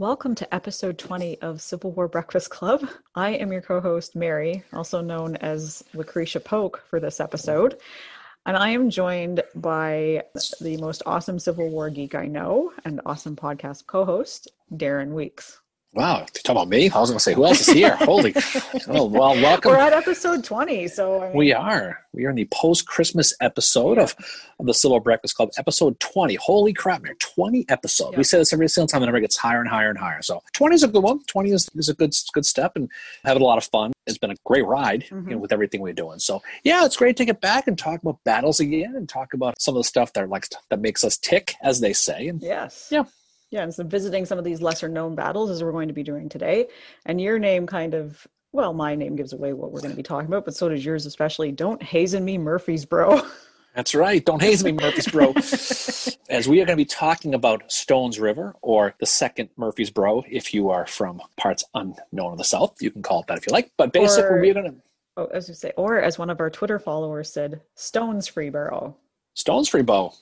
Welcome to episode 20 of Civil War Breakfast Club. I am your co host, Mary, also known as Lucretia Polk for this episode. And I am joined by the most awesome Civil War geek I know and awesome podcast co host, Darren Weeks. Wow, talk about me? I was going to say, who else is here? Holy, oh, well, welcome. We're at episode 20, so I mean... we are. We are in the post-Christmas episode of, of the Civil Breakfast Club, episode 20. Holy crap, man, 20 episodes. Yeah. We say this every single time, the number gets higher and higher and higher. So 20 is a good one. 20 is, is a good good step, and having a lot of fun. It's been a great ride, mm-hmm. you know, with everything we're doing. So yeah, it's great to get back and talk about battles again, and talk about some of the stuff that like that makes us tick, as they say. And yes, yeah, yeah, and so visiting some of these lesser known battles as we're going to be doing today. And your name kind of, well, my name gives away what we're going to be talking about, but so does yours especially. Don't hazen me, Murphy's bro. That's right. Don't haze me, Murfreesboro. As we are going to be talking about Stones River, or the second Murfreesboro, if you are from parts unknown of the South, you can call it that if you like. But basically, or, we're going to. Oh, as you say, or as one of our Twitter followers said, Stones Free Borough. Stones Free Bow,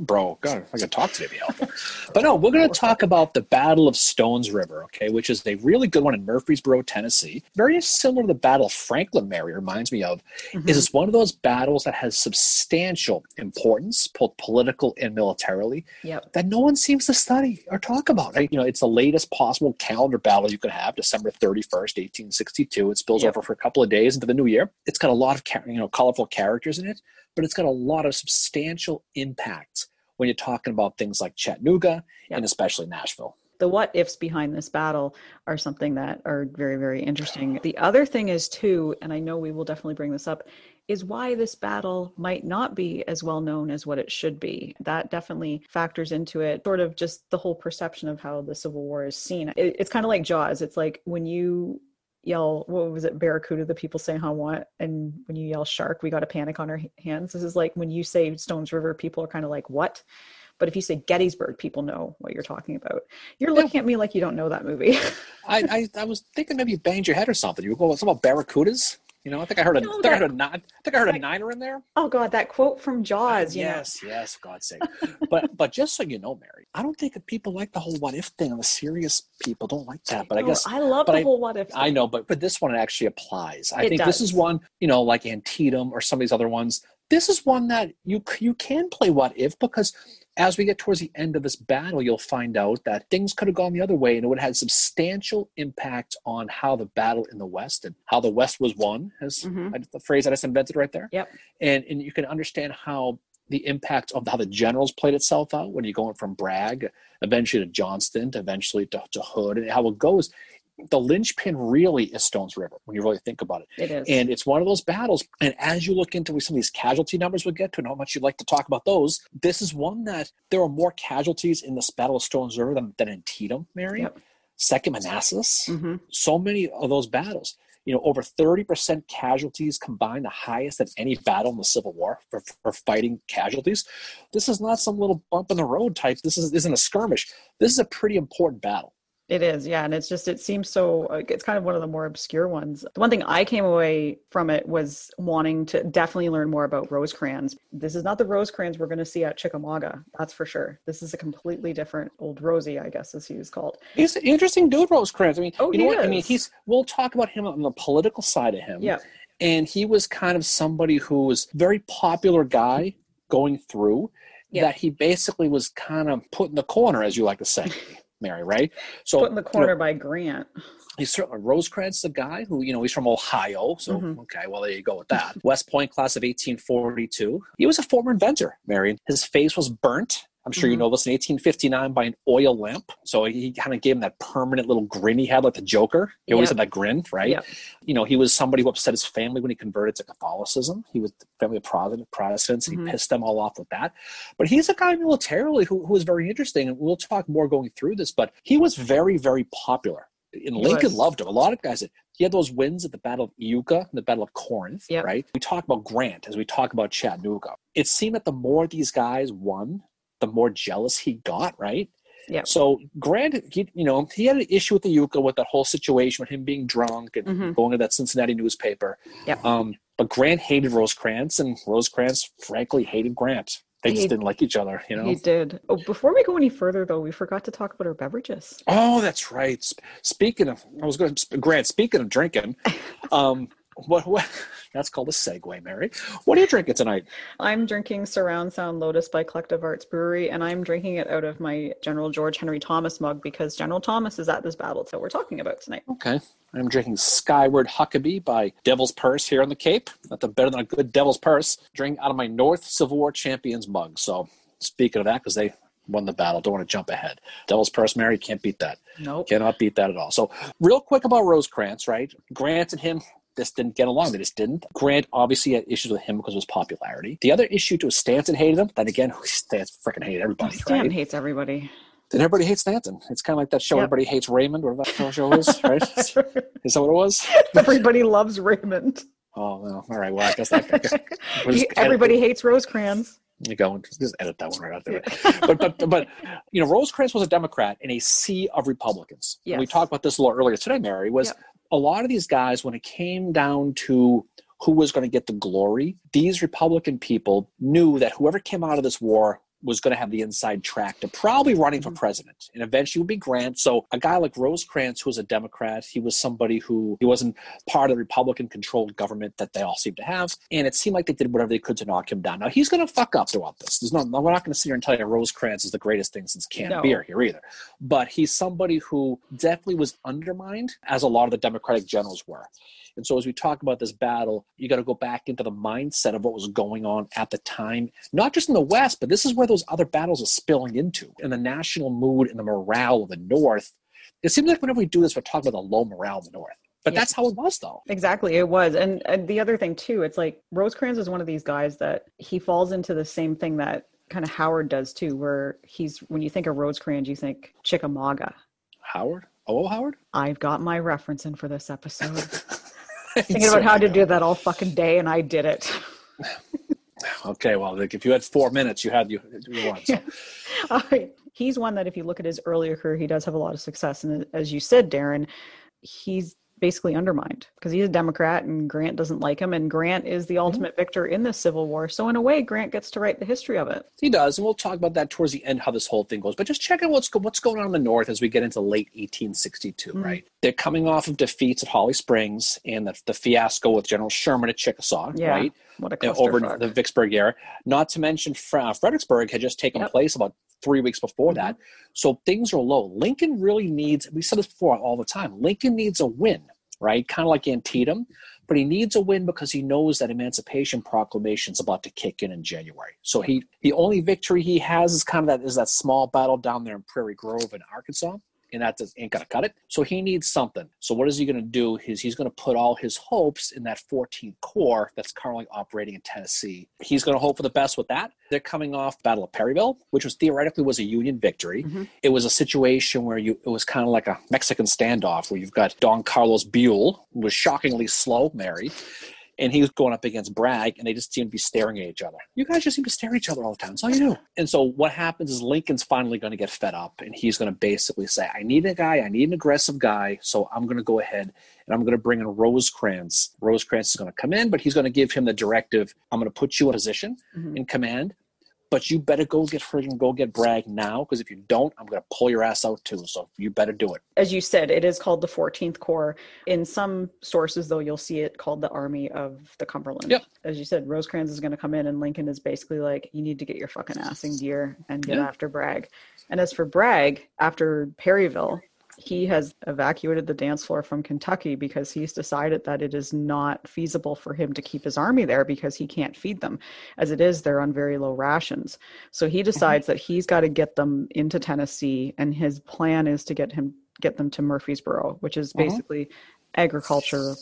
bro. God, I can talk today, be helpful. But no, we're going to talk about the Battle of Stones River, okay, which is a really good one in Murfreesboro, Tennessee. Very similar to the Battle of Franklin, Mary reminds me of. Mm-hmm. Is it's one of those battles that has substantial importance, both political and militarily, yep. that no one seems to study or talk about. Right? You know, it's the latest possible calendar battle you could have, December thirty first, eighteen sixty two. It spills yep. over for a couple of days into the new year. It's got a lot of you know colorful characters in it but it's got a lot of substantial impact when you're talking about things like Chattanooga yep. and especially Nashville. The what ifs behind this battle are something that are very, very interesting. The other thing is, too, and I know we will definitely bring this up, is why this battle might not be as well known as what it should be. That definitely factors into it, sort of just the whole perception of how the Civil War is seen. It, it's kind of like Jaws. It's like when you yell what was it barracuda the people say huh what? And when you yell shark we got a panic on our hands. This is like when you say stones river people are kind of like what? But if you say gettysburg people know what you're talking about. You're looking at me like you don't know that movie. I, I, I was thinking maybe you banged your head or something. You were going something about barracudas you know, I think I heard a, I think I heard a, I think I heard a niner in there. Oh God, that quote from Jaws. yes, know. yes, God's sake. but but just so you know, Mary, I don't think that people like the whole what if thing. The serious people don't like that. But I, I guess I love the I, whole what if. Thing. I know, but but this one actually applies. I it think does. this is one, you know, like Antietam or some of these other ones. This is one that you you can play what if because as we get towards the end of this battle, you'll find out that things could have gone the other way and it would have had substantial impact on how the battle in the West and how the West was won, as mm-hmm. the phrase I just invented right there. Yep. And, and you can understand how the impact of how the generals played itself out when you're going from Bragg, eventually to Johnston, to eventually to, to Hood, and how it goes the linchpin really is Stones River when you really think about it. It is. And it's one of those battles. And as you look into some of these casualty numbers we'll get to and how much you'd like to talk about those, this is one that there are more casualties in this Battle of Stones River than, than Antietam, Mary. Yep. Second Manassas. Mm-hmm. So many of those battles. You know, over 30% casualties combined, the highest of any battle in the Civil War for, for fighting casualties. This is not some little bump in the road type. This is, isn't a skirmish. This is a pretty important battle. It is, yeah, and it's just it seems so. Uh, it's kind of one of the more obscure ones. The one thing I came away from it was wanting to definitely learn more about Rosecrans. This is not the Rosecrans we're going to see at Chickamauga, that's for sure. This is a completely different old Rosie, I guess, as he was called. He's an interesting dude, Rosecrans. I mean, oh, you know what? Is. I mean, he's. We'll talk about him on the political side of him. Yeah, and he was kind of somebody who was very popular guy going through. Yeah. That he basically was kind of put in the corner, as you like to say. Mary, right? So put in the corner you know, by Grant. He's certainly Rosecrans, the guy who you know he's from Ohio. So mm-hmm. okay, well there you go with that. West Point class of 1842. He was a former inventor, Mary. His face was burnt I'm sure mm-hmm. you know this in 1859 by an oil lamp. So he kind of gave him that permanent little grin he had, like the Joker. He yep. always had that grin, right? Yep. You know, he was somebody who upset his family when he converted to Catholicism. He was the family of Protestant, Protestants. Mm-hmm. He pissed them all off with that. But he's a guy militarily who, who was very interesting. And we'll talk more going through this, but he was very, very popular. And Lincoln was. loved him. A lot of guys did. He had those wins at the Battle of Iuka, and the Battle of Corinth, yep. right? We talk about Grant as we talk about Chattanooga. It seemed that the more these guys won, the more jealous he got, right? Yeah. So Grant, he, you know, he had an issue with the Iuka with that whole situation with him being drunk and mm-hmm. going to that Cincinnati newspaper. Yeah. Um, but Grant hated Rosecrans, and Rosecrans, frankly, hated Grant. They just didn't like each other, you know. He did. Oh, before we go any further, though, we forgot to talk about our beverages. Oh, that's right. Speaking of, I was going to Grant. Speaking of drinking, um, what what that's called a segue, Mary. What are you drinking tonight? I'm drinking Surround Sound Lotus by Collective Arts Brewery, and I'm drinking it out of my General George Henry Thomas mug because General Thomas is at this battle that we're talking about tonight. Okay. I'm drinking Skyward Huckabee by Devil's Purse here on the Cape. Nothing better than a good Devil's Purse. Drinking out of my North Civil War Champions mug. So speaking of that, because they won the battle. Don't want to jump ahead. Devil's Purse, Mary, can't beat that. No. Nope. Cannot beat that at all. So, real quick about Rosecrans, right? Grant and him just didn't get along. They just didn't. Grant obviously had issues with him because of his popularity. The other issue to Stanton hated him. Then again, Stanton freaking hated everybody. Stanton right? hates everybody. Then everybody hates Stanton. It's kind of like that show. Yep. Everybody hates Raymond. Whatever that show is, right? is that what it was? everybody loves Raymond. Oh well, all right. Well, I guess that. everybody hates Rosecrans. You go and just edit that one right out there. but but but you know, Rosecrans was a Democrat in a sea of Republicans. Yes. we talked about this a little earlier today. Mary was yep a lot of these guys, when it came down to who was going to get the glory, these Republican people knew that whoever came out of this war was going to have the inside track to probably running for mm-hmm. president and eventually would be Grant. So a guy like Rosecrans, who was a Democrat, he was somebody who he wasn't part of the Republican controlled government that they all seemed to have. And it seemed like they did whatever they could to knock him down. Now he's going to fuck up throughout this. There's no, we're not going to sit here and tell you Rosecrans is the greatest thing since canned no. beer here either. But he's somebody who definitely was undermined as a lot of the Democratic generals were. And so as we talk about this battle, you got to go back into the mindset of what was going on at the time, not just in the West, but this is where those other battles are spilling into. And the national mood and the morale of the North. It seems like whenever we do this, we're talking about the low morale of the North. But yeah. that's how it was, though. Exactly, it was. And, and the other thing, too, it's like Rosecrans is one of these guys that he falls into the same thing that kind of Howard does, too, where he's, when you think of Rosecrans, you think Chickamauga. Howard? Oh, oh Howard? I've got my reference in for this episode. thinking about how to do that all fucking day, and I did it. okay, well, like if you had four minutes, you had you, you won. So. all right. He's one that if you look at his earlier career, he does have a lot of success. And as you said, Darren, he's basically undermined because he's a Democrat and Grant doesn't like him, and Grant is the mm-hmm. ultimate mm-hmm. victor in the Civil War. So in a way, Grant gets to write the history of it. He does, and we'll talk about that towards the end how this whole thing goes. But just check out what's what's going on in the North as we get into late 1862. Mm-hmm. Right, they're coming off of defeats at Holly Springs and the, the fiasco with General Sherman at Chickasaw. Yeah. Right. What a over the Vicksburg era. Not to mention Fredericksburg had just taken yep. place about three weeks before mm-hmm. that. So things are low. Lincoln really needs, we said this before all the time, Lincoln needs a win right? Kind of like Antietam, but he needs a win because he knows that Emancipation Proclamation is about to kick in in January. So he the only victory he has is kind of that is that small battle down there in Prairie Grove in Arkansas and that ain't gonna cut it. So he needs something. So what is he gonna do? Is he's gonna put all his hopes in that 14th Corps that's currently operating in Tennessee. He's gonna hope for the best with that. They're coming off Battle of Perryville, which was theoretically was a Union victory. Mm-hmm. It was a situation where you it was kind of like a Mexican standoff where you've got Don Carlos Buell, who was shockingly slow, Mary, and he was going up against Bragg, and they just seem to be staring at each other. You guys just seem to stare at each other all the time. That's all you do. And so what happens is Lincoln's finally going to get fed up, and he's going to basically say, "I need a guy. I need an aggressive guy. So I'm going to go ahead and I'm going to bring in Rosecrans. Rosecrans is going to come in, but he's going to give him the directive. I'm going to put you in position mm-hmm. in command but you better go get friggin' go get Bragg now because if you don't, I'm gonna pull your ass out too. So you better do it. As you said, it is called the 14th Corps. In some sources, though, you'll see it called the Army of the Cumberland. Yep. As you said, Rosecrans is gonna come in, and Lincoln is basically like, you need to get your fucking ass in gear and get yeah. after Bragg. And as for Bragg, after Perryville, he has evacuated the dance floor from Kentucky because he's decided that it is not feasible for him to keep his army there because he can't feed them. As it is, they're on very low rations. So he decides mm-hmm. that he's got to get them into Tennessee, and his plan is to get him get them to Murfreesboro, which is mm-hmm. basically agriculture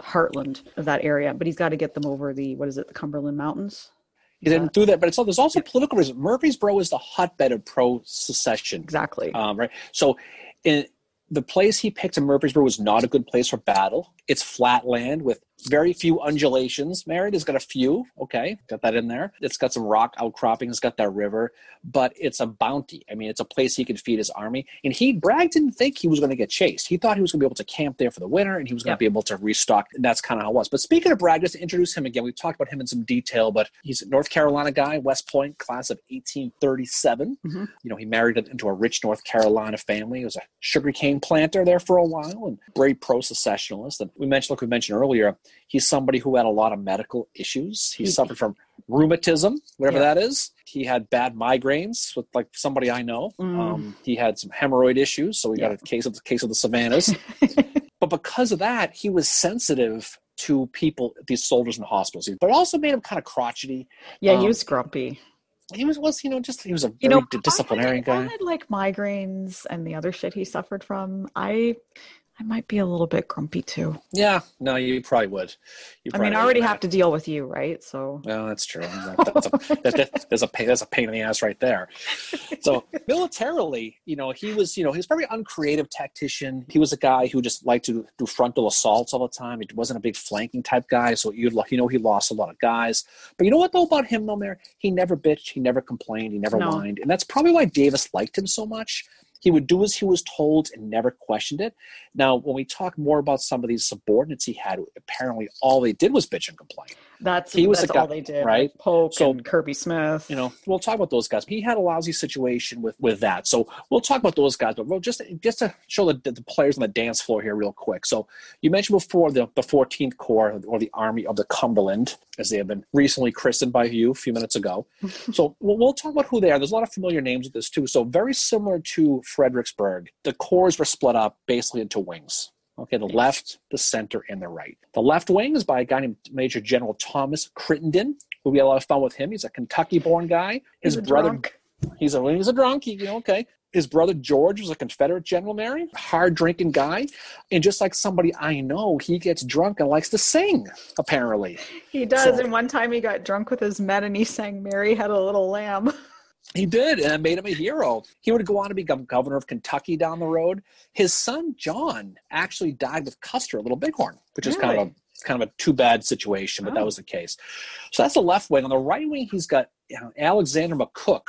heartland of that area. But he's got to get them over the what is it, the Cumberland Mountains? He didn't do that, but it's there's also political reasons. Murfreesboro is the hotbed of pro secession. Exactly. Um, right. So in the place he picked in Murfreesboro was not a good place for battle. It's flat land with very few undulations. Married, it's got a few. Okay, got that in there. It's got some rock outcroppings. It's got that river, but it's a bounty. I mean, it's a place he could feed his army. And he Bragg didn't think he was going to get chased. He thought he was going to be able to camp there for the winter, and he was going to Yep. be able to restock. And that's kind of how it was. But speaking of Bragg, just to introduce him again, we've talked about him in some detail. But he's a North Carolina guy, West Point, class of 1837. Mhm. You know, he married into a rich North Carolina family. He was a sugarcane planter there for a while, and very pro-secessionalist. And we mentioned, like we mentioned earlier, he's somebody who had a lot of medical issues. He He- suffered from rheumatism, whatever Yeah. that is. He had bad migraines with like somebody I know. Mm. Um, he had some hemorrhoid issues, so we Yeah. got a case of the case of the savannas. but because of that, he was sensitive to people, these soldiers in the hospitals. But it also made him kind of crotchety. yeah, Um, he was grumpy. He was, was you know, just he was a You know, di- disciplinarian I, I guy. had like migraines and the other shit he suffered from. I, I might be a little bit grumpy too. Yeah, no, you probably would. You I mean, I probably already have to deal with you, right? So Well, that's true. That's a, that, that, there's a pain. There's a pain in the ass right there. So militarily, you know, he was, you know, he was a very uncreative tactician. He was a guy who just liked to do frontal assaults all the time. He wasn't a big flanking type guy, so you you know he lost a lot of guys. But you know what though about him, though, Mayor? He never bitched. He never complained. He never No. whined, and that's probably why Davis liked him so much. He would do as he was told and never questioned it. Now, when we talk more about some of these subordinates he had, apparently all they did was bitch and complain. That's He was that's guy, all they did, right? Polk So- and Kirby Smith. you know we'll talk about those guys he had a lousy situation with with that. So we'll talk about those guys but we'll just just to show the, the players on the dance floor here real quick. So you mentioned before the, the 14th corps or the army of the cumberland as they have been recently christened by you a few minutes ago. So we'll, we'll talk about who they are. There's a lot of familiar names with this too. So very similar to fredericksburg. The corps were split up basically into wings Okay, the left, the center, and the right. The left wing is by a guy named Major General Thomas Crittenden, who we had a lot of fun with him. He's a Kentucky-born guy. His He's brother, drunk. he's a he's a drunk. He, you know, okay. His brother George was a Confederate general, Mary, hard drinking guy, and just like somebody I know, he gets drunk and likes to sing. Apparently, He does. So- and one time he got drunk with his men and he sang Mary Had a Little Lamb. He did, and it made him a hero. He would go on to become governor of Kentucky down the road. His son John actually died with Custer, a little bighorn, which is kind of a kind of a too bad situation, but that Oh. was the case. So that's the left wing. On the right wing, he's got you know, Alexander McCook,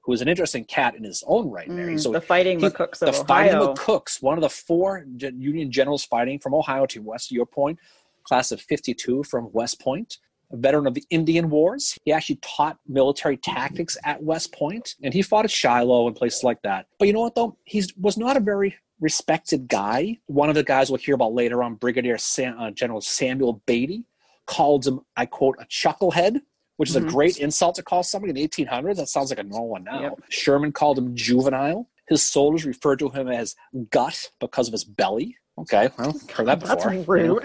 who is an interesting cat in his own right, Mary. Mm, so the fighting he- McCooks the of fighting McCooks, one of the four Union generals fighting from Ohio to West Your Point, class of 52 from West Point, a veteran of the Indian Wars. He actually taught military tactics at West Point, and he fought at Shiloh and places like that. But you know what, though? He was not a very respected guy. One of the guys we'll hear about later on, Brigadier Sam, uh, General Samuel Beatty, called him, I quote, a chucklehead. Which is Mhm. a great insult to call somebody in the 1800s. That sounds like a normal one now. Yep. Sherman called him juvenile. His soldiers referred to him as gut because of his belly. Okay, well, heard that That's before. you know.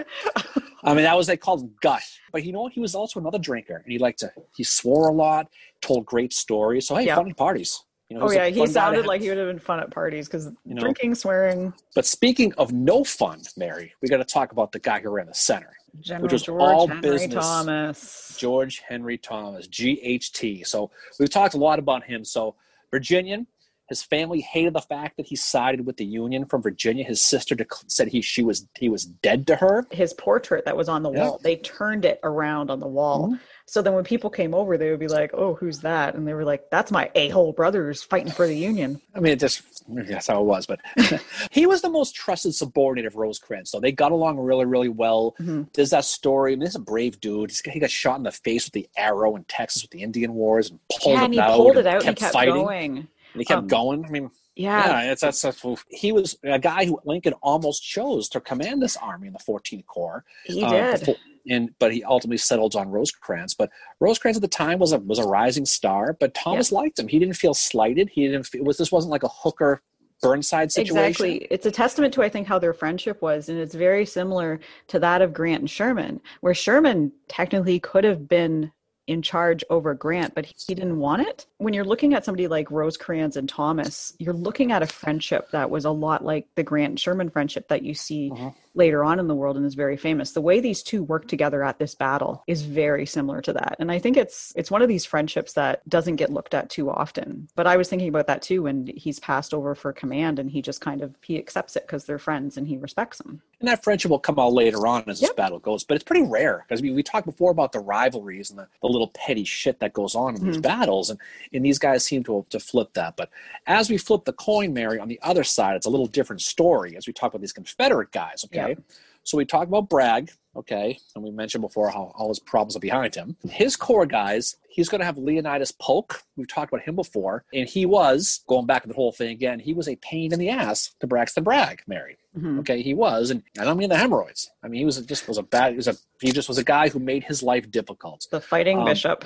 I mean, that was they called gut. But you know what? He was also another drinker, and he liked to. He swore a lot, told great stories. So hey, Yeah. fun at parties. You know, Oh yeah, he fun guy to sounded like he would have been fun at parties because You know. drinking, swearing. But speaking of no fun, Mary, we got to talk about the guy who ran the center, General was George all Henry business. Thomas. George Henry Thomas, GHT. So we've talked a lot about him. So Virginian, his family hated the fact that he sided with the Union from Virginia. His sister dec- said he she was he was dead to her. His portrait that was on the Yeah. wall, they turned it around on the wall. Mhm. So then when people came over, they would be like, "Oh, who's that?" And they were like, "That's my a-hole brothers fighting for the Union." I mean, it just that's how it was. But he was the most trusted subordinate of Rosecrans. So they got along really, really well. Mhm. There's that story. I mean, this is a brave dude. He's, he got shot in the face with the arrow in Texas with the Indian Wars and pulled yeah, it and he out. pulled and it out kept kept fighting. going. And he kept Um, going. I mean, Yeah, yeah, it's that's, that's he was a guy who Lincoln almost chose to command this army in the 14th Corps. he uh, did. before- and but he ultimately settled on Rosecrans. But Rosecrans at the time was a was a rising star. But Thomas liked him. He didn't feel slighted. He didn't. Feel, it was this wasn't like a Hooker Burnside situation. Exactly. It's a testament to, I think, how their friendship was. And it's very similar to that of Grant and Sherman, where Sherman technically could have been in charge over Grant, but he didn't want it. When you're looking at somebody like Rosecrans and Thomas, you're looking at a friendship that was a lot like the Grant Sherman friendship that you see Mhm. Later on in the world and is very famous. The way these two work together at this battle is very similar to that. And I think it's it's one of these friendships that doesn't get looked at too often. But I was thinking about that too when he's passed over for command and he just kind of he accepts it because they're friends and he respects them. And that friendship will come out later on as this yep. battle goes. But it's pretty rare because we, we talked before about the rivalries and the, the little petty shit that goes on in mm-hmm. these battles. And, and these guys seem to, to flip that. But as we flip the coin, Mary, on the other side, it's a little different story as we talk about these Confederate guys, okay? Yep. So we talk about Bragg, okay, and we mentioned before how all his problems are behind him. His core guys, he's going to have Leonidas Polk. We've talked about him before, and he was going back to the whole thing again. He was a pain in the ass to Braxton Bragg, Mary. Mm-hmm. Okay, he was, and I don't mean the hemorrhoids. I mean he was just was a bad. He was a he just was a guy who made his life difficult. The fighting um, bishop.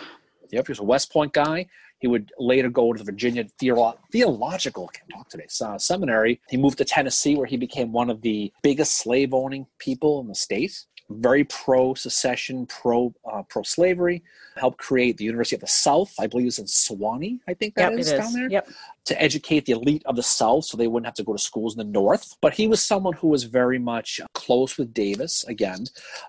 Yep, he was a West Point guy. He would later go to the Virginia Theolo- Theological talk today, uh, Seminary. He moved to Tennessee, where he became one of the biggest slave owning people in the state. Very pro secession, pro uh, pro slavery. Helped create the University of the South. I believe it's in Sewanee. I think that yep, is down there. Yep to educate the elite of the South so they wouldn't have to go to schools in the North. But he was someone who was very much close with Davis again.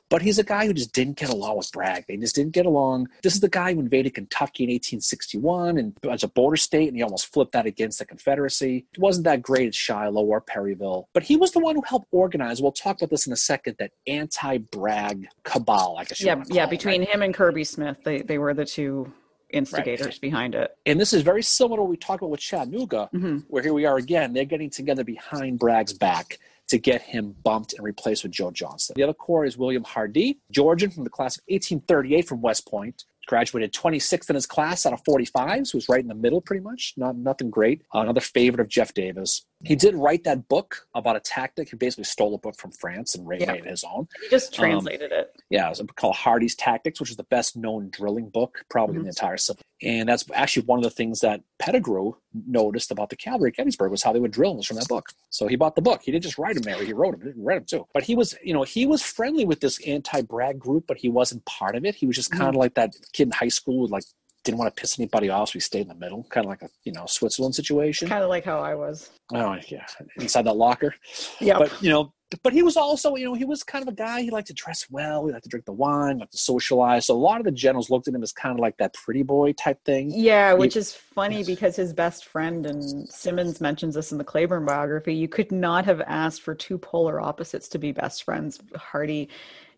But he's a guy who just didn't get along with Bragg. They just didn't get along. This is the guy who invaded Kentucky in 1861 and as a border state, and he almost flipped that against the Confederacy. It wasn't that great at Shiloh or Perryville. But he was the one who helped organize, we'll talk about this in a second, that anti Bragg cabal, I guess Yeah, yeah, between right? him and Kirby Smith, they, they were the two instigators right. behind it. And this is very similar to what we talked about with Chattanooga, mm-hmm. where here we are again, they're getting together behind Bragg's back to get him bumped and replaced with Joe Johnston. The other core is William Hardee, Georgian from the class of 1838 from West Point, graduated 26th in his class out of 45, so he was right in the middle pretty much. Not nothing great. Another favorite of Jeff Davis. He did write that book about a tactic. He basically stole a book from France and it his own. He just um, translated um, it. Yeah, it was called Hardee's Tactics, which is the best known drilling book probably mm-hmm. in the entire civil. And that's actually one of the things that Pettigrew noticed about the cavalry at Gettysburg was how they would drill was from that book. So he bought the book. He didn't just write him Mary. He wrote him. He read them too. But he was, you know, he was friendly with this anti-Bragg group, but he wasn't part of it. He was just kind of mm-hmm. like that kid in high school with like didn't want to piss anybody off, so we stayed in the middle, kind of like a you know Switzerland situation. Kind of like how I was. Oh yeah, inside that locker. Yeah, but you know, but he was also you know he was kind of a guy. He liked to dress well. He liked to drink the wine. Liked to socialize. So a lot of the generals looked at him as kind of like that pretty boy type thing. Yeah, which he, is funny yes. because his best friend and Symonds mentions this in the Cleburne biography. You could not have asked for two polar opposites to be best friends, Hardee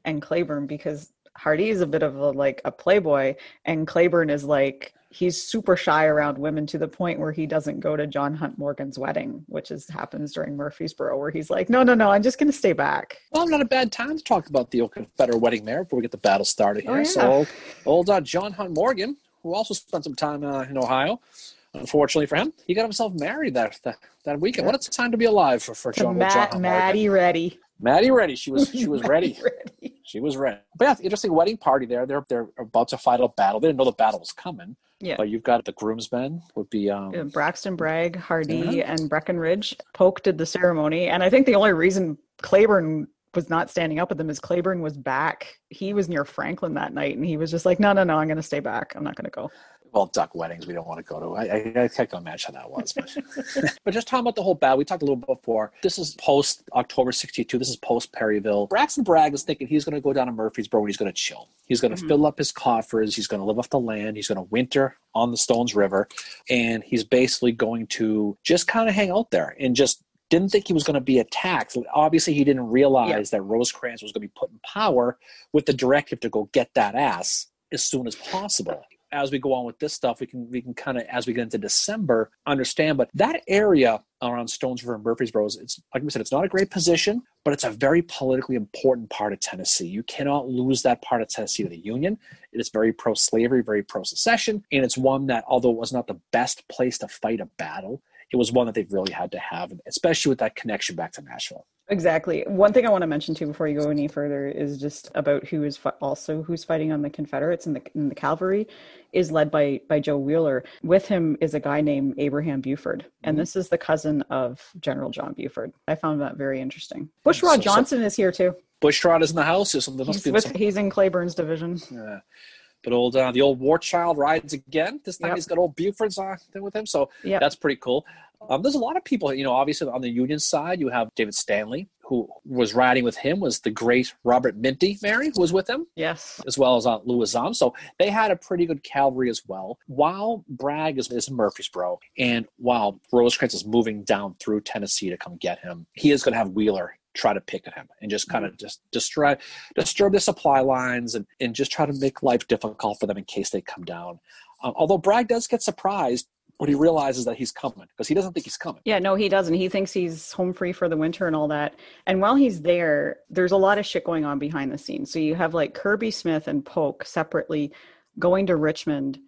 and Cleburne, because Hardee is a bit of a like a playboy, and Cleburne is like he's super shy around women to the point where he doesn't go to John Hunt Morgan's wedding, which is happens during Murfreesboro, where he's like, no, no, no, I'm just going to stay back. Well, not a bad time to talk about the old Confederate wedding there before we get the battle started here. Oh, yeah. So, old uh, John Hunt Morgan, who also spent some time uh, in Ohio. Unfortunately for him, he got himself married that that, that weekend. Yeah. What a time to be alive for, for John, Matt, John Hunt Maddie Morgan. ready. Mattie Ready. She was she was ready. ready. She was ready. But yeah, interesting wedding party there. They're they're about to fight a battle. They didn't know the battle was coming. Yeah. But you've got the groomsmen would be um, yeah, Braxton Bragg, Hardee, yeah. and Breckinridge. Polk did the ceremony, and I think the only reason Cleburne was not standing up with them is Cleburne was back. He was near Franklin that night, and he was just like, "No, no, no, I'm going to stay back. I'm not going to go." Well, duck weddings we don't want to go to. I, I, I can't imagine how that was. But, but just talking about the whole battle, we talked a little before. This is post October 62. This is post Perryville. Braxton Bragg is thinking he's going to go down to Murfreesboro and he's going to chill. He's going to mm-hmm. fill up his coffers. He's going to live off the land. He's going to winter on the Stones River. And he's basically going to just kind of hang out there and just didn't think he was going to be attacked. Obviously, he didn't realize yeah. that Rosecrans was going to be put in power with the directive to go get that ass as soon as possible as we go on with this stuff, we can we can kind of as we get into December understand. But that area around Stones River and Murfreesboro, is, it's like we said, it's not a great position, but it's a very politically important part of Tennessee. You cannot lose that part of Tennessee to the Union. It is very pro-slavery, very pro-secession, and it's one that, although it was not the best place to fight a battle, it was one that they've really had to have, especially with that connection back to Nashville. Exactly. One thing I want to mention too before you go any further is just about who is fi- also who's fighting on the Confederates and the, in the cavalry is led by by Joe Wheeler. With him is a guy named Abraham Buford, and mm-hmm. this is the cousin of General John Buford. I found that very interesting. Bushrod so, Johnson so, is here too. Bushrod is in the house. He's, with, he's in Cleburne's division. Yeah. But old uh, the old war child rides again. This time yep. he's got old Buford's on thing with him, so yep. that's pretty cool. Um, there's a lot of people, you know, obviously on the Union side, you have David Stanley, who was riding with him was the great Robert Minty, Mary, who was with him. Yes. As well as uh, Louis Zahm. So they had a pretty good cavalry as well. While Bragg is, is in Murfreesboro and while Rosecrans is moving down through Tennessee to come get him, he is going to have Wheeler try to pick at him and just kind of mm-hmm. just destroy disturb the supply lines and, and just try to make life difficult for them in case they come down. Um, although Bragg does get surprised when he realizes that he's coming because he doesn't think he's coming. Yeah, no, he doesn't. He thinks he's home free for the winter and all that. And while he's there, there's a lot of shit going on behind the scenes. So you have like Kirby Smith and Polk separately going to Richmond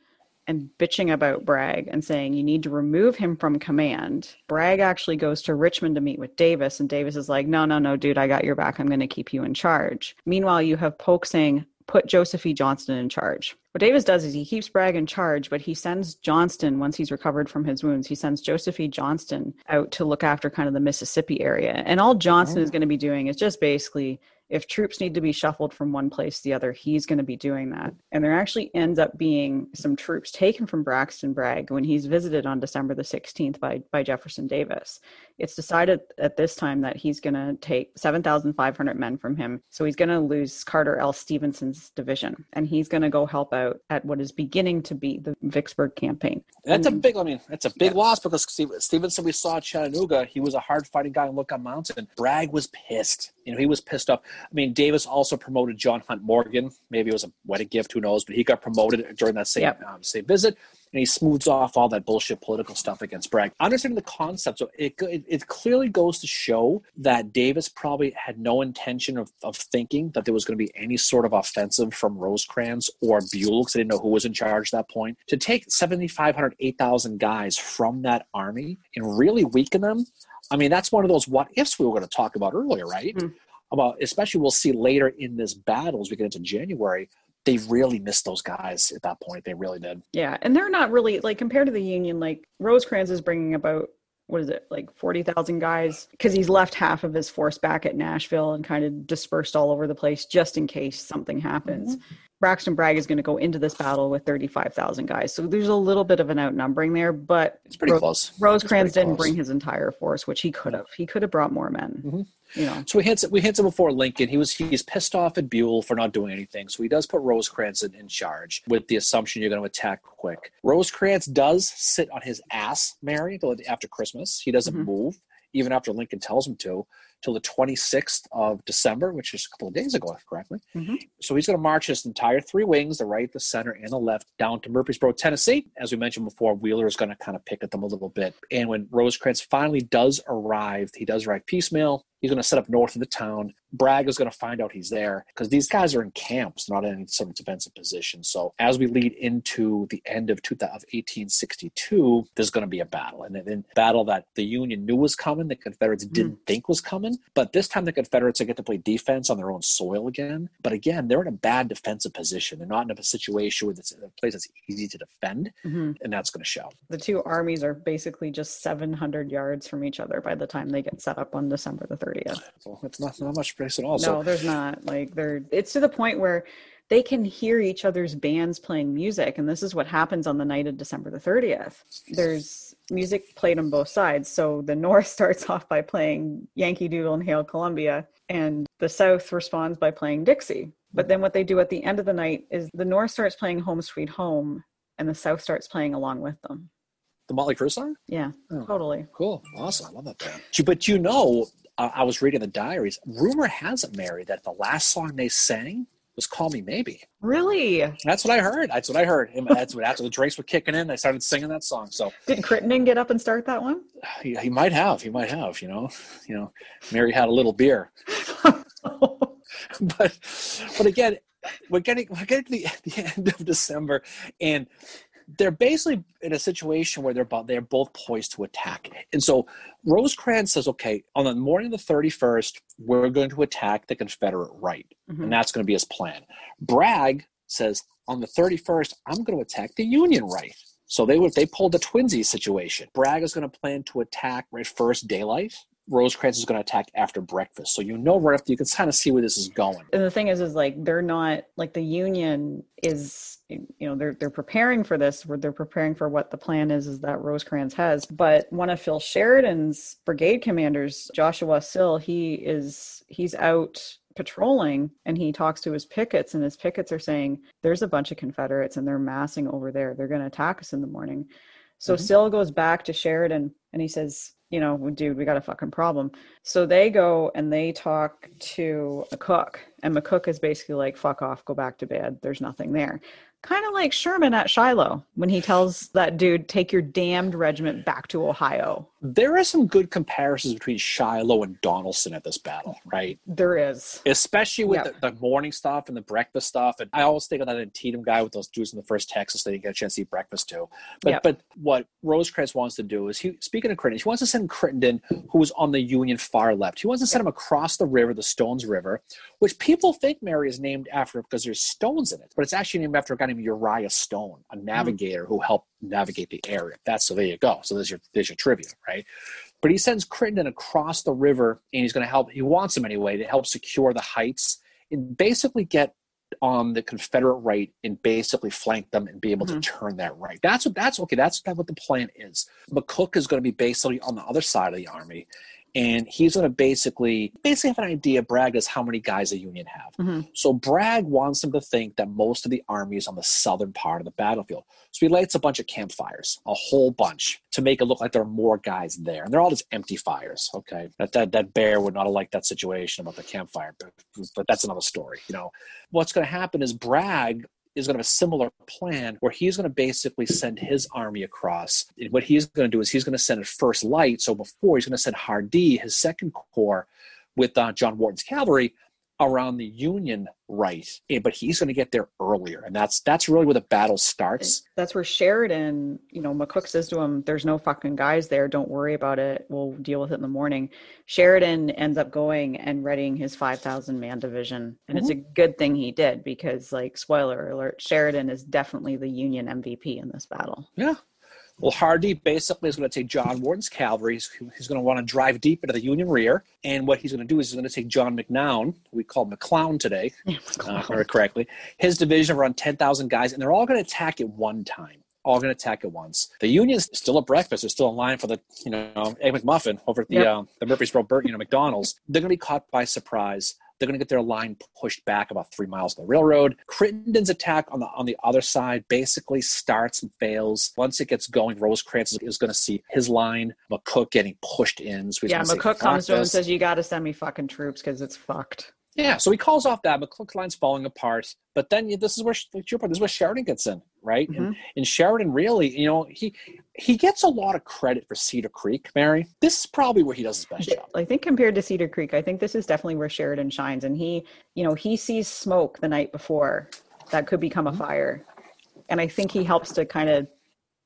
and bitching about Bragg and saying you need to remove him from command. Bragg actually goes to Richmond to meet with Davis, and Davis is like, No, no, no, dude, I got your back. I'm going to keep you in charge. Meanwhile, you have Polk saying, Put Joseph E. Johnston in charge. What Davis does is he keeps Bragg in charge, but he sends Johnston, once he's recovered from his wounds, he sends Joseph E. Johnston out to look after kind of the Mississippi area. And all Johnston oh. is going to be doing is just basically if troops need to be shuffled from one place to the other, he's going to be doing that. And there actually ends up being some troops taken from Braxton Bragg when he's visited on December the 16th by, by Jefferson Davis. It's decided at this time that he's going to take 7,500 men from him. So he's going to lose Carter L. Stevenson's division and he's going to go help out at what is beginning to be the Vicksburg campaign. That's and, a big, I mean, that's a big yeah. loss because Stevenson, we saw at Chattanooga, he was a hard fighting guy in Lookout Mountain. Bragg was pissed. You know, he was pissed off. I mean, Davis also promoted John Hunt Morgan. Maybe it was a wedding gift, who knows? But he got promoted during that same yep. um, same visit, and he smooths off all that bullshit political stuff against Bragg. Understanding the concept, so it, it, it clearly goes to show that Davis probably had no intention of, of thinking that there was going to be any sort of offensive from Rosecrans or Buell, because they didn't know who was in charge at that point. To take 7,500, 8,000 guys from that army and really weaken them, I mean, that's one of those what ifs we were going to talk about earlier, right? Mm about especially we'll see later in this battle as we get into January. They really missed those guys at that point. They really did. Yeah, and they're not really like compared to the Union. Like Rosecrans is bringing about what is it like 40,000 guys because he's left half of his force back at Nashville and kind of dispersed all over the place just in case something happens. Mm-hmm. Braxton Bragg is going to go into this battle with 35,000 guys. So there's a little bit of an outnumbering there, but it's pretty Ro- close. Rosecrans didn't close. bring his entire force, which he could have. He could have brought more men. Mm-hmm you know. So we hinted we hinted before Lincoln. He was he's pissed off at Buell for not doing anything. So he does put Rosecrans in, in charge with the assumption you're going to attack quick. Rosecrans does sit on his ass, Mary, after Christmas. He doesn't mm-hmm. move even after Lincoln tells him to till the 26th of December, which is a couple of days ago, if correctly. Mm-hmm. So he's going to march his entire three wings, the right, the center, and the left, down to Murfreesboro, Tennessee. As we mentioned before, Wheeler is going to kind of pick at them a little bit. And when Rosecrans finally does arrive, he does arrive piecemeal. He's going to set up north of the town. Bragg is going to find out he's there because these guys are in camps, not in some defensive position. So as we lead into the end of, 1862, there's going to be a battle, and a battle that the Union knew was coming, the Confederates mm. didn't think was coming. But this time, the Confederates are get to play defense on their own soil again. But again, they're in a bad defensive position. They're not in a situation where it's a place that's easy to defend, mm-hmm. and that's going to show. The two armies are basically just 700 yards from each other by the time they get set up on December the 30th. So it's not, not much space at all. No, so. there's not. Like, they're, it's to the point where they can hear each other's bands playing music. And this is what happens on the night of December the 30th. There's music played on both sides. So the North starts off by playing Yankee Doodle and Hail Columbia, and the South responds by playing Dixie. But then what they do at the end of the night is the North starts playing Home Sweet Home, and the South starts playing along with them. The Motley Crue song? Yeah, oh, totally. Cool. Awesome. I love that band. But you know, uh, I was reading the diaries. Rumor has it, Mary, that the last song they sang was "Call Me Maybe." Really? That's what I heard. That's what I heard. That's what after the drinks were kicking in, I started singing that song. So did Crittenden get up and start that one? He, he might have. He might have. You know, you know, Mary had a little beer. but but again, we're getting we're getting to the, the end of December, and they're basically in a situation where they're both, they're both poised to attack. And so Rosecrans says, okay, on the morning of the 31st, we're going to attack the Confederate right. Mm-hmm. And that's going to be his plan. Bragg says, on the 31st, I'm going to attack the Union right. So they would they pulled the twinsies situation. Bragg is going to plan to attack right first daylight Rosecrans is going to attack after breakfast. So you know right after you can kind of see where this is going. And the thing is, is like they're not like the Union is you know they're they're preparing for this. Where they're preparing for what the plan is is that Rosecrans has. But one of Phil Sheridan's brigade commanders, Joshua Sill, he is he's out patrolling and he talks to his pickets and his pickets are saying there's a bunch of confederates and they're massing over there they're going to attack us in the morning so mm-hmm. Sill goes back to Sheridan and he says, you know, dude, we got a fucking problem. So they go and they talk to McCook, and McCook is basically like, fuck off, go back to bed. There's nothing there kind of like Sherman at Shiloh when he tells that dude, take your damned regiment back to Ohio. There are some good comparisons between Shiloh and Donelson at this battle, right? There is. Especially with yep. the, the, morning stuff and the breakfast stuff. And I always think of that Antietam guy with those dudes in the first Texas they didn't get a chance to eat breakfast too. But yep. but what Rosecrans wants to do is he speaking of Crittenden, he wants to send Crittenden, who was on the Union far left. He wants to send him across the river, the Stones River, which people think Mary is named after because there's stones in it, but it's actually named after a guy named Uriah Stone, a hmm. navigator who helped navigate the area. That's so there you go. So there's your there's your trivia, right? But he sends Crittenden across the river, and he's going to help. He wants him anyway to help secure the heights and basically get on the Confederate right and basically flank them and be able mm-hmm. to turn that right. That's what that's okay. That's what the plan is. McCook is going to be basically on the other side of the army, and he's going to basically basically have an idea bragg is how many guys the union have. Mm-hmm. so bragg wants them to think that most of the army is on the southern part of the battlefield. So he lights a bunch of campfires a whole bunch to make it look like there are more guys there. And they're all just empty fires okay? That that, that bear would not have liked that situation about the campfire but, but that's another story you know? What's going to happen is bragg is going to have a similar plan where he's going to basically send his army across. And what he's going to do is he's going to send it first light. So before he's going to send Hardee, his second corps, with uh, John Wharton's cavalry around the Union right, eh, but he's going to get there earlier, and that's that's really where the battle starts. That's where Sheridan, you know, McCook says to him, "There's no fucking guys there. Don't worry about it. We'll deal with it in the morning." Sheridan ends up going and readying his five thousand man division, and mm-hmm. it's a good thing he did because, like, spoiler alert, Sheridan is definitely the Union MVP in this battle. Yeah, well, Hardee basically is going to take John Wharton's cavalry. He's, he's going to want to drive deep into the Union rear. And what he's going to do is he's going to take John McNown, we call McClown today, yeah, uh, correctly, his division of around 10,000 guys, and they're all going to attack at one time all going to attack at once. The Union's still at breakfast. They're still in line for the, you know, egg McMuffin over at the, yep. uh, the Murfreesboro, you know, McDonald's. They're going to be caught by surprise. They're going to get their line pushed back about three miles from the railroad. Crittenden's attack on the on the other side basically starts and fails. Once it gets going, Rosecrans is, is going to see his line, McCook getting pushed in. So yeah, McCook comes to him and says, "You got to send me fucking troops because it's fucked." Yeah, so he calls off that. McCook's line's falling apart. But then this is where like your point, this is where Sheridan gets in, right? Mm-hmm. And, and Sheridan really, you know, he he gets a lot of credit for Cedar Creek, Mary. This is probably where he does his best job. I think compared to Cedar Creek, I think this is definitely where Sheridan shines. And he, you know, he sees smoke the night before that could become a mm-hmm. fire. And I think he helps to kind of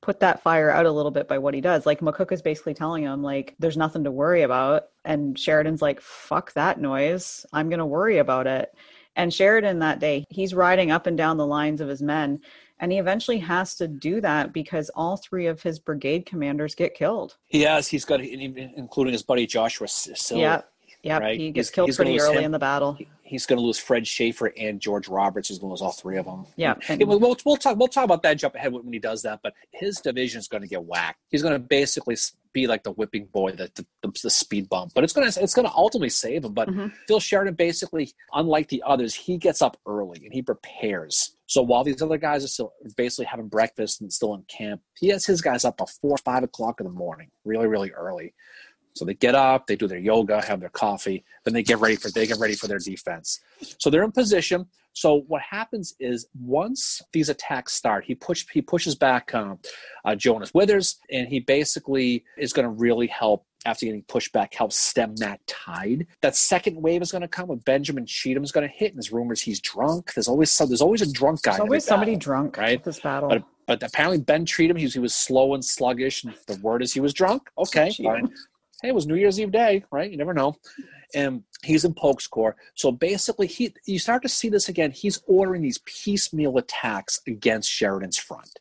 put that fire out a little bit by what he does. Like McCook is basically telling him, like, there's nothing to worry about. And Sheridan's like, fuck that noise. I'm going to worry about it. And Sheridan that day, he's riding up and down the lines of his men. And he eventually has to do that because all three of his brigade commanders get killed. He has. He's got, including his buddy Joshua Sill. Yeah. Yeah, right? he gets he's, killed he's pretty early him. in the battle. He's going to lose Fred Schaefer and George Roberts. He's going to lose all three of them. Yeah, and, we'll, we'll, we'll, talk. We'll talk about that jump ahead when he does that. But his division is going to get whacked. He's going to basically be like the whipping boy, the, the, the speed bump. But it's going to it's going to ultimately save him. But mm-hmm. Phil Sheridan basically, unlike the others, he gets up early and he prepares. So while these other guys are still basically having breakfast and still in camp, he has his guys up before five o'clock in the morning, really, really early. So they get up, they do their yoga, have their coffee, then they get ready for they get ready for their defense. So they're in position. So what happens is once these attacks start, he push he pushes back um, uh, Jones Withers, and he basically is going to really help after getting pushed back, help stem that tide. That second wave is going to come when Benjamin Cheatham is going to hit, and there's rumors he's drunk. There's always some, there's always a drunk guy. There's always somebody battle, drunk, right? This battle. But, but apparently Ben Cheatham, he was, he was slow and sluggish, and the word is he was drunk. Okay, fine hey, it was New Year's Eve day, right? You never know. And he's in Polk's Corps. So basically, he you start to see this again. He's ordering these piecemeal attacks against Sheridan's front,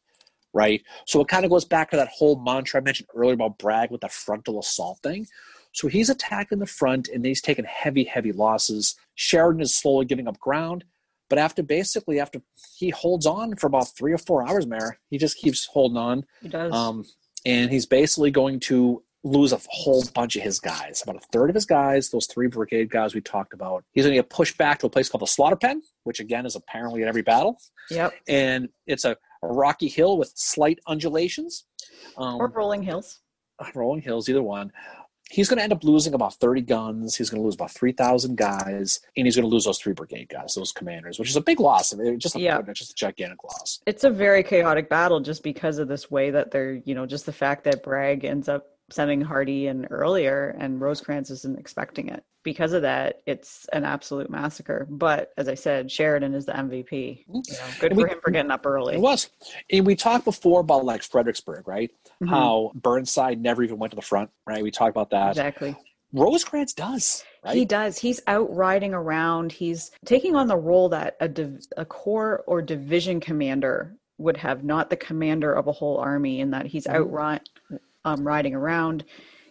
right? So it kind of goes back to that whole mantra I mentioned earlier about Bragg with the frontal assault thing. So he's attacking the front and he's taking heavy, heavy losses. Sheridan is slowly giving up ground. But after basically after he holds on for about three or four hours, Mare, he just keeps holding on. He does. Um, and he's basically going to lose a whole bunch of his guys, about a third of his guys, those three brigade guys we talked about. He's going to get pushed back to a place called the Slaughter Pen, which again is apparently at every battle. Yep. And it's a, a rocky hill with slight undulations. Um, or rolling hills. Rolling hills, either one. He's going to end up losing about 30 guns. He's going to lose about 3,000 guys, and he's going to lose those three brigade guys, those commanders, which is a big loss. I mean, just a, yeah. just a gigantic loss. It's a very chaotic battle just because of this way that they're, you know, just the fact that Bragg ends up sending Hardee in earlier and Rosecrans isn't expecting it. Because of that, it's an absolute massacre. But as I said, Sheridan is the MVP. You know, good for him for getting up early. It was. And we talked before about like Fredericksburg, right? Mm-hmm. How Burnside never even went to the front, right? We talked about that. Exactly. Rosecrans does. Right? He does. He's out riding around. He's taking on the role that a, div- a corps or division commander would have, not the commander of a whole army, in that he's mm-hmm. out um, riding around.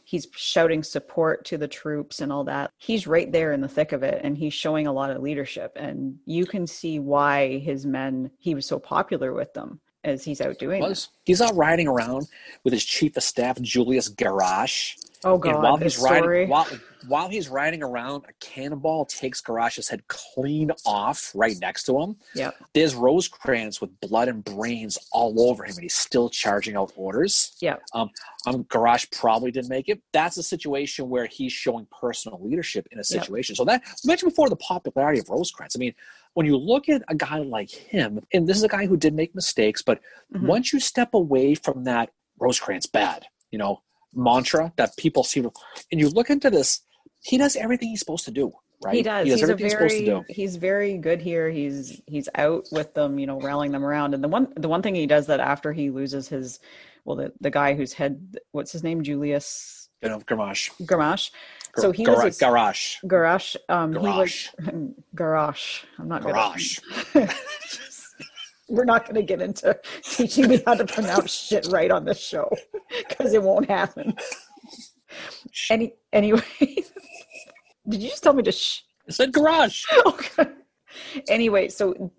He's shouting support to the troops and all that. He's right there in the thick of it and he's showing a lot of leadership. And you can see why his men, he was so popular with them as he's out doing. He's out riding around with his chief of staff, Julius Garesché. Oh God! And while he's riding, while, while he's riding around, a cannonball takes Garesché's head clean off right next to him. Yeah. There's Rosecrans with blood and brains all over him, and he's still charging out orders. Yeah. Um, um Garesché probably didn't make it. That's a situation where he's showing personal leadership in a situation. Yep. So that mentioned before the popularity of Rosecrans. I mean, when you look at a guy like him, and this is a guy who did make mistakes, but mm-hmm. once you step away from that Rosecrans bad, you know, mantra that people seem to, and you look into this, he does everything he's supposed to do. Right? He does. He does he's everything very, he's supposed to do. He's very good here. He's he's out with them, you know, rallying them around. And the one the one thing he does that after he loses his, well, the the guy whose head, what's his name, Julius. You know. Gamache. So he Gar- was a, Garrosh. Garrosh. Um, Garrosh. He was Garrosh. I'm not Garrosh. We're not going to get into teaching me how to pronounce shit right on this show because it won't happen. Any anyway, did you just tell me to shh? I said garage. okay. Anyway, so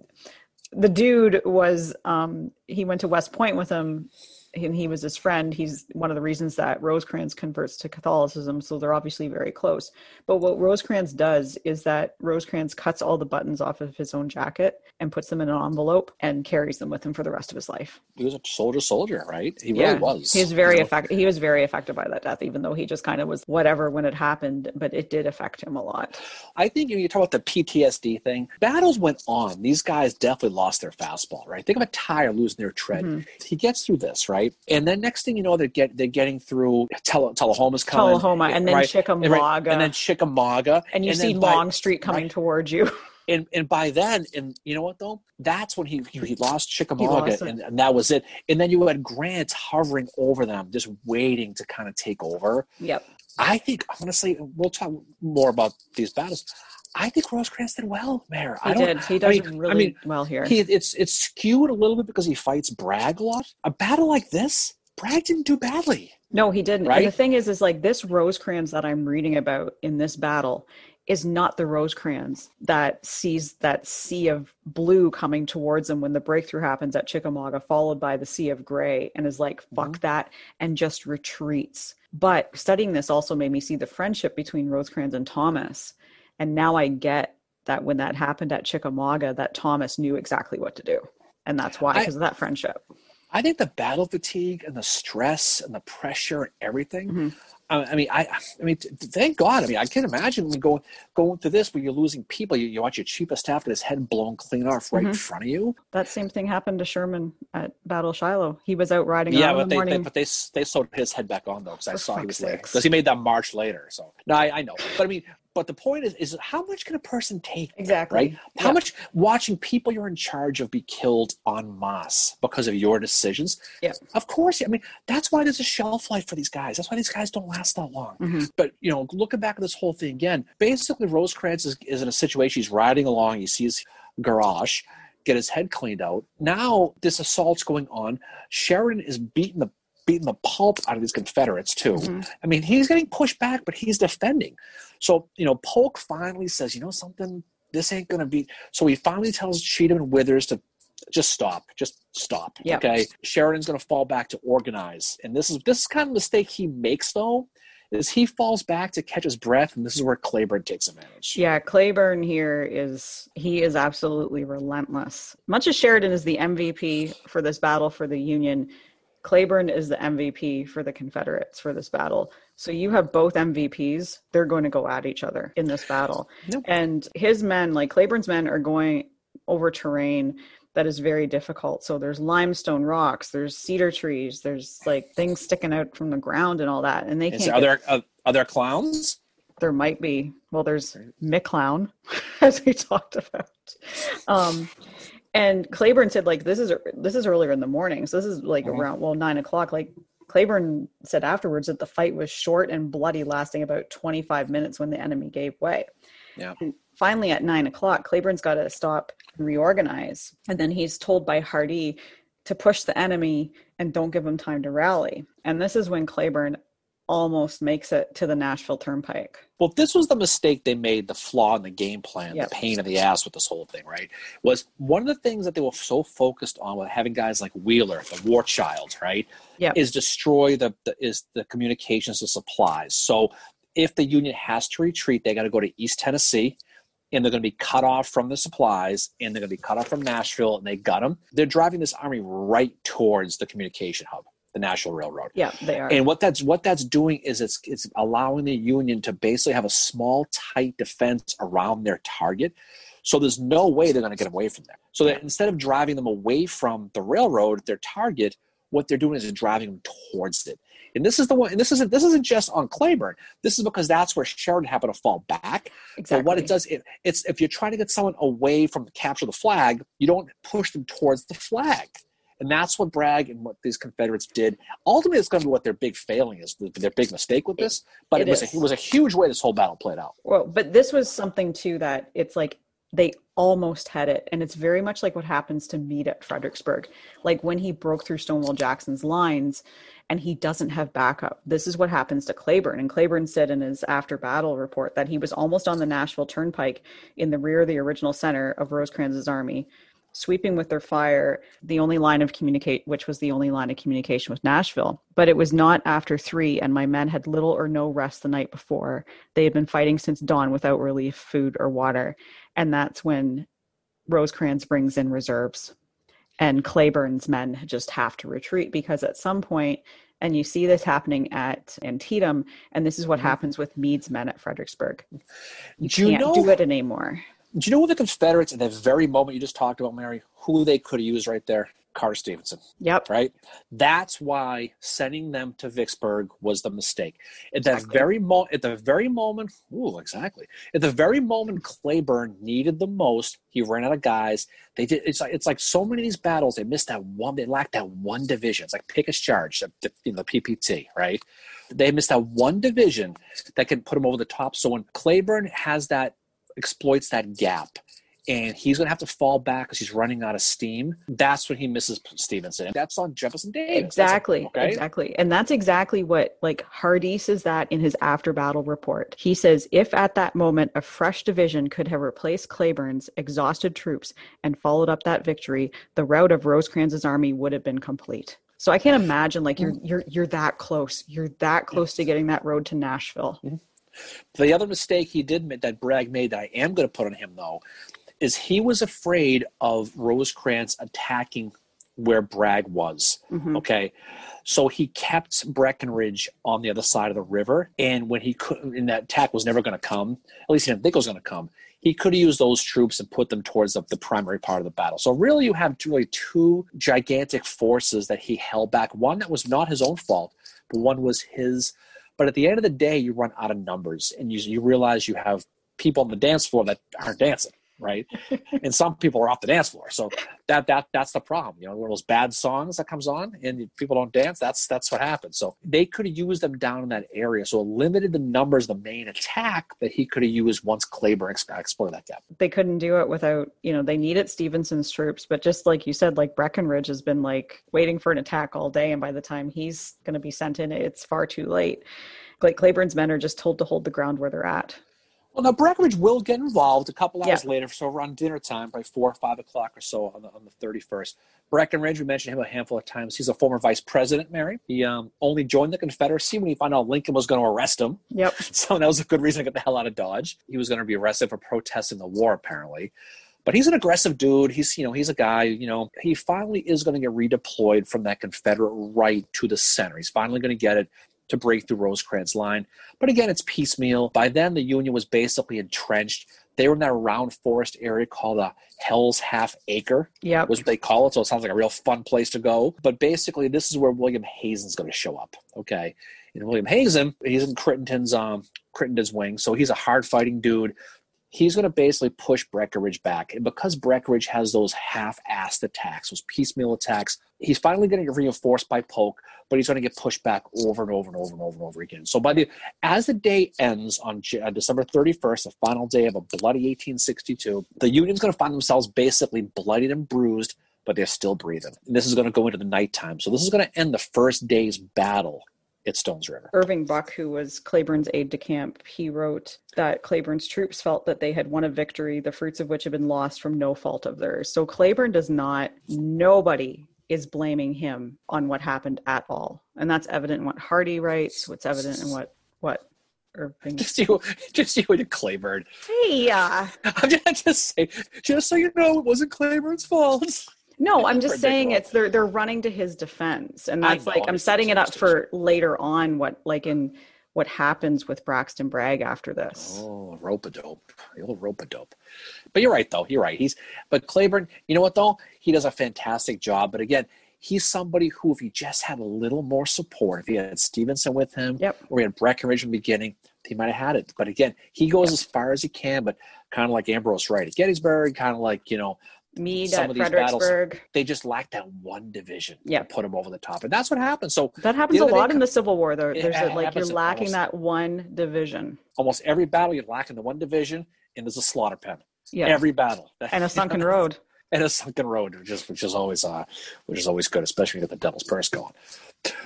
the dude was um he went to West Point with him and he was his friend. He's one of the reasons that Rosecrans converts to Catholicism, so they're obviously very close. But what Rosecrans does is that Rosecrans cuts all the buttons off of his own jacket and puts them in an envelope and carries them with him for the rest of his life. He was a soldier soldier, right? He really was. He was very you know? affected. He was very affected by that death, even though he just kind of was whatever when it happened, but it did affect him a lot. I think you you talk about the PTSD thing, battles went on. These guys definitely lost their fastball, right? Think of a tire losing their tread. Mm-hmm. He gets through this, right? And then next thing you know, they're get they're getting through Tullahoma's coming, Tullahoma, and then right? Chickamauga, right? and then Chickamauga, and you and see Longstreet coming right? towards you. And and by then, and you know what though, that's when he he lost Chickamauga, he lost and, and that was it. And then you had Grant hovering over them, just waiting to kind of take over. Yep. I think I'm going to say we'll talk more about these battles. I think Rosecrans did well, Mayor. He did. He does I mean, really I mean, well here. He, it's it's skewed a little bit because he fights Bragg a lot. A battle like this, Bragg didn't do badly. No, he didn't. Right? And the thing is, is like this Rosecrans that I'm reading about in this battle is not the Rosecrans that sees that sea of blue coming towards him when the breakthrough happens at Chickamauga, followed by the sea of gray, and is like, fuck mm-hmm. that, and just retreats. But studying this also made me see the friendship between Rosecrans and Thomas and now I get that when that happened at Chickamauga, that Thomas knew exactly what to do. And that's why, because of that friendship. I think the battle fatigue and the stress and the pressure and everything. Mm-hmm. I mean, I, I mean, thank God. I mean, I can't imagine going going through this where you're losing people. You, you watch your chief of staff get his head blown clean off right mm-hmm. in front of you. That same thing happened to Sherman at Battle Shiloh. He was out riding. Yeah, but the they, they, but they they sewed his head back on though because I saw he was late because he made that march later. So no, I, I know. But I mean, but the point is, is how much can a person take? Exactly. Right? How much watching people you're in charge of be killed en masse because of your decisions? Yeah. Of course. I mean, that's why there's a shelf life for these guys. That's why these guys don't last that long. Mm-hmm. But, you know, looking back at this whole thing again, basically Rosecrans is, is in a situation, he's riding along, he sees garage get his head cleaned out. Now this assault's going on. Sheridan is beating the beating the pulp out of these Confederates too. Mm-hmm. I mean, he's getting pushed back, but he's defending. So you know, Polk finally says, you know something, this ain't gonna be. So he finally tells Cheatham and Withers to just stop, just stop. Yep. Okay, Sheridan's gonna fall back to organize, and this is this is kind of mistake he makes though is he falls back to catch his breath, and this is where Cleburne takes advantage. Yeah, Cleburne here is he is absolutely relentless. Much as Sheridan is the MVP for this battle for the Union, Cleburne is the MVP for the Confederates for this battle. So you have both MVPs. They're going to go at each other in this battle. Nope. And his men, like Cleburne's men, are going over terrain that is very difficult. So there's limestone rocks, there's cedar trees, there's like things sticking out from the ground and all that. And they is can't. Are, there, uh, are there clowns? There might be. Well, there's McClown, as we talked about. Um, and Cleburne said, like, this is this is earlier in the morning, so this is like mm-hmm. around well nine o'clock. Like Cleburne said afterwards that the fight was short and bloody, lasting about 25 minutes when the enemy gave way. Yeah. And finally, at nine o'clock, Cleburne's got to stop and reorganize. And then he's told by Hardee to push the enemy and don't give him time to rally. And this is when Cleburne almost makes it to the Nashville Turnpike. Well, this was the mistake they made, the flaw in the game plan, yep. the pain in the ass with this whole thing, right? Was one of the things that they were so focused on with having guys like Wheeler, the war child, right? Yeah. Is destroy the, the is the communications, the supplies. So if the Union has to retreat, they got to go to East Tennessee and they're going to be cut off from the supplies and they're going to be cut off from Nashville and they got them. They're driving this army right towards the communication hub, the National Railroad. Yeah, they are. And what that's what that's doing is it's it's allowing the Union to basically have a small, tight defense around their target. So there's no way they're going to get away from there. So that instead of driving them away from the railroad, their target, what they're doing is driving them towards it. And this is the one. And this isn't this isn't just on Cleburne. This is because that's where Sheridan happened to fall back. Exactly. But what it does, it, it's if you're trying to get someone away from the capture the flag, you don't push them towards the flag. And that's what Bragg and what these Confederates did. Ultimately, it's going to be what their big failing is, their big mistake with this. But it, it was a, it was a huge way this whole battle played out. Well, but this was something too that it's like they almost had it. And it's very much like what happens to Meade at Fredericksburg. Like when he broke through Stonewall Jackson's lines and he doesn't have backup. This is what happens to Cleburne, And Cleburne said in his after battle report that he was almost on the Nashville Turnpike in the rear of the original center of Rosecrans's army sweeping with their fire the only line of communicate which was the only line of communication with nashville. But it was not after three and my men had little or no rest the night before. They had been fighting since dawn without relief food or water. And that's when rosecrans brings in reserves. And cleburne's men just have to retreat because at some point and you see this happening at antietam and this is what mm-hmm. happens with meade's men at fredericksburg. You do can't you know, do it anymore do you know what the Confederates at that very moment you just talked about, Mary, who they could have used right there? Carter Stevenson. Yep. Right? That's why sending them to Vicksburg was the mistake. At that exactly. very moment at the very moment, ooh, exactly. At the very moment Cleburne needed the most, he ran out of guys. They did it's like it's like so many of these battles, they missed that one, they lacked that one division. It's like Pickett's charge, the, you know, the PPT, right? They missed that one division that can put them over the top. So when Cleburne has that exploits that gap and he's going to have to fall back because he's running out of steam. That's when he misses Stevenson. And that's on Jefferson Davis. Exactly. Okay? Exactly. And that's exactly what, like, Hardee says that in his after battle report. He says, if at that moment a fresh division could have replaced Cleburne's exhausted troops and followed up that victory, the rout of Rosecrans's army would have been complete. So I can't imagine like you're you're you're that close. You're that close to getting that road to Nashville. Mm-hmm. The other mistake he did that Bragg made that I am going to put on him though is he was afraid of Rosecrans attacking where Bragg was. Mm-hmm. Okay. So he kept Breckinridge on the other side of the river. And when he couldn't, and that attack was never going to come, at least he didn't think it was going to come, he could have used those troops and put them towards the, the primary part of the battle. So really, you have really two gigantic forces that he held back. One that was not his own fault, but one was his but at the end of the day, you run out of numbers and you, you realize you have people on the dance floor that aren't dancing. Right? and some people are off the dance floor. So that that that's the problem. You know, one of those bad songs that comes on and people don't dance. That's that's what happens. So they could have used them down in that area. So it limited the numbers, the main attack that he could have used once Cleburne explored that gap. They couldn't do it without you know they needed Stevenson's troops, but just like you said, like Breckinridge has been like waiting for an attack all day, and by the time he's going to be sent in, it's far too late. Like Cleburne's men are just told to hold the ground where they're at. Well, now Breckinridge will get involved a couple hours yeah. later, so around dinner time, by four or five o'clock or so on the, on the 31st. Breckinridge, we mentioned him a handful of times. He's a former vice president, Mary. He um, only joined the Confederacy when he found out Lincoln was going to arrest him. Yep. So that was a good reason to get the hell out of Dodge. He was going to be arrested for protesting the war, apparently. But he's an aggressive dude. He's, you know, he's a guy, you know, he finally is going to get redeployed from that Confederate right to the center. He's finally going to get it to break through Rosecrans' line. But again, it's piecemeal. By then, the Union was basically entrenched. They were in that round forest area called the Hell's Half Acre. Yeah, was what they call it. So it sounds like a real fun place to go. But basically, this is where William Hazen's going to show up. Okay, and William Hazen, he's in Crittenden's um Crittenden's wing, so he's a hard fighting dude he's going to basically push Breckinridge back. And because Breckinridge has those half-assed attacks, those piecemeal attacks, he's finally going to get reinforced by Polk, but he's going to get pushed back over and over and over and over and over again. So by the as the day ends on uh, December 31st, the final day of a bloody 1862, the Union's going to find themselves basically bloodied and bruised, but they're still breathing. And this is going to go into the nighttime. So this is going to end the first day's battle at Stones River. Irving Buck, who was Cleburne's aide de camp, he wrote that Cleburne's troops felt that they had won a victory, the fruits of which had been lost from no fault of theirs. So Cleburne does not, nobody is blaming him on what happened at all. And that's evident in what Hardee writes, what's evident in what, what Irving. Just you, just you and Cleburne. Hey, uh, I'm just, just say, just so you know, it wasn't Cleburne's fault. No, I'm just saying it's they're they're running to his defense, and that's like I'm setting it up for later on. What like in what happens with Braxton Bragg after this? Oh, rope a dope, the old rope a dope. But you're right, though. You're right. He's but Cleburne. You know what though? He does a fantastic job. But again, he's somebody who, if he just had a little more support, if he had Stevenson with him, yep. or he had Breckinridge in the beginning, he might have had it. But again, he goes yep. as far as he can. But kind of like Ambrose Wright at Gettysburg, kind of like you know Meade some at Fredericksburg. Battles, they just lack that one division yeah. to put them over the top. And that's what happens. So that happens a lot in the Civil War. There, there's a, like you're lacking that one division. Almost every battle you're lacking the one division, and there's a slaughter pen. Yeah. Every battle. And a sunken road. and a sunken road, which is which is always uh which is always good, especially when you get the devil's purse going.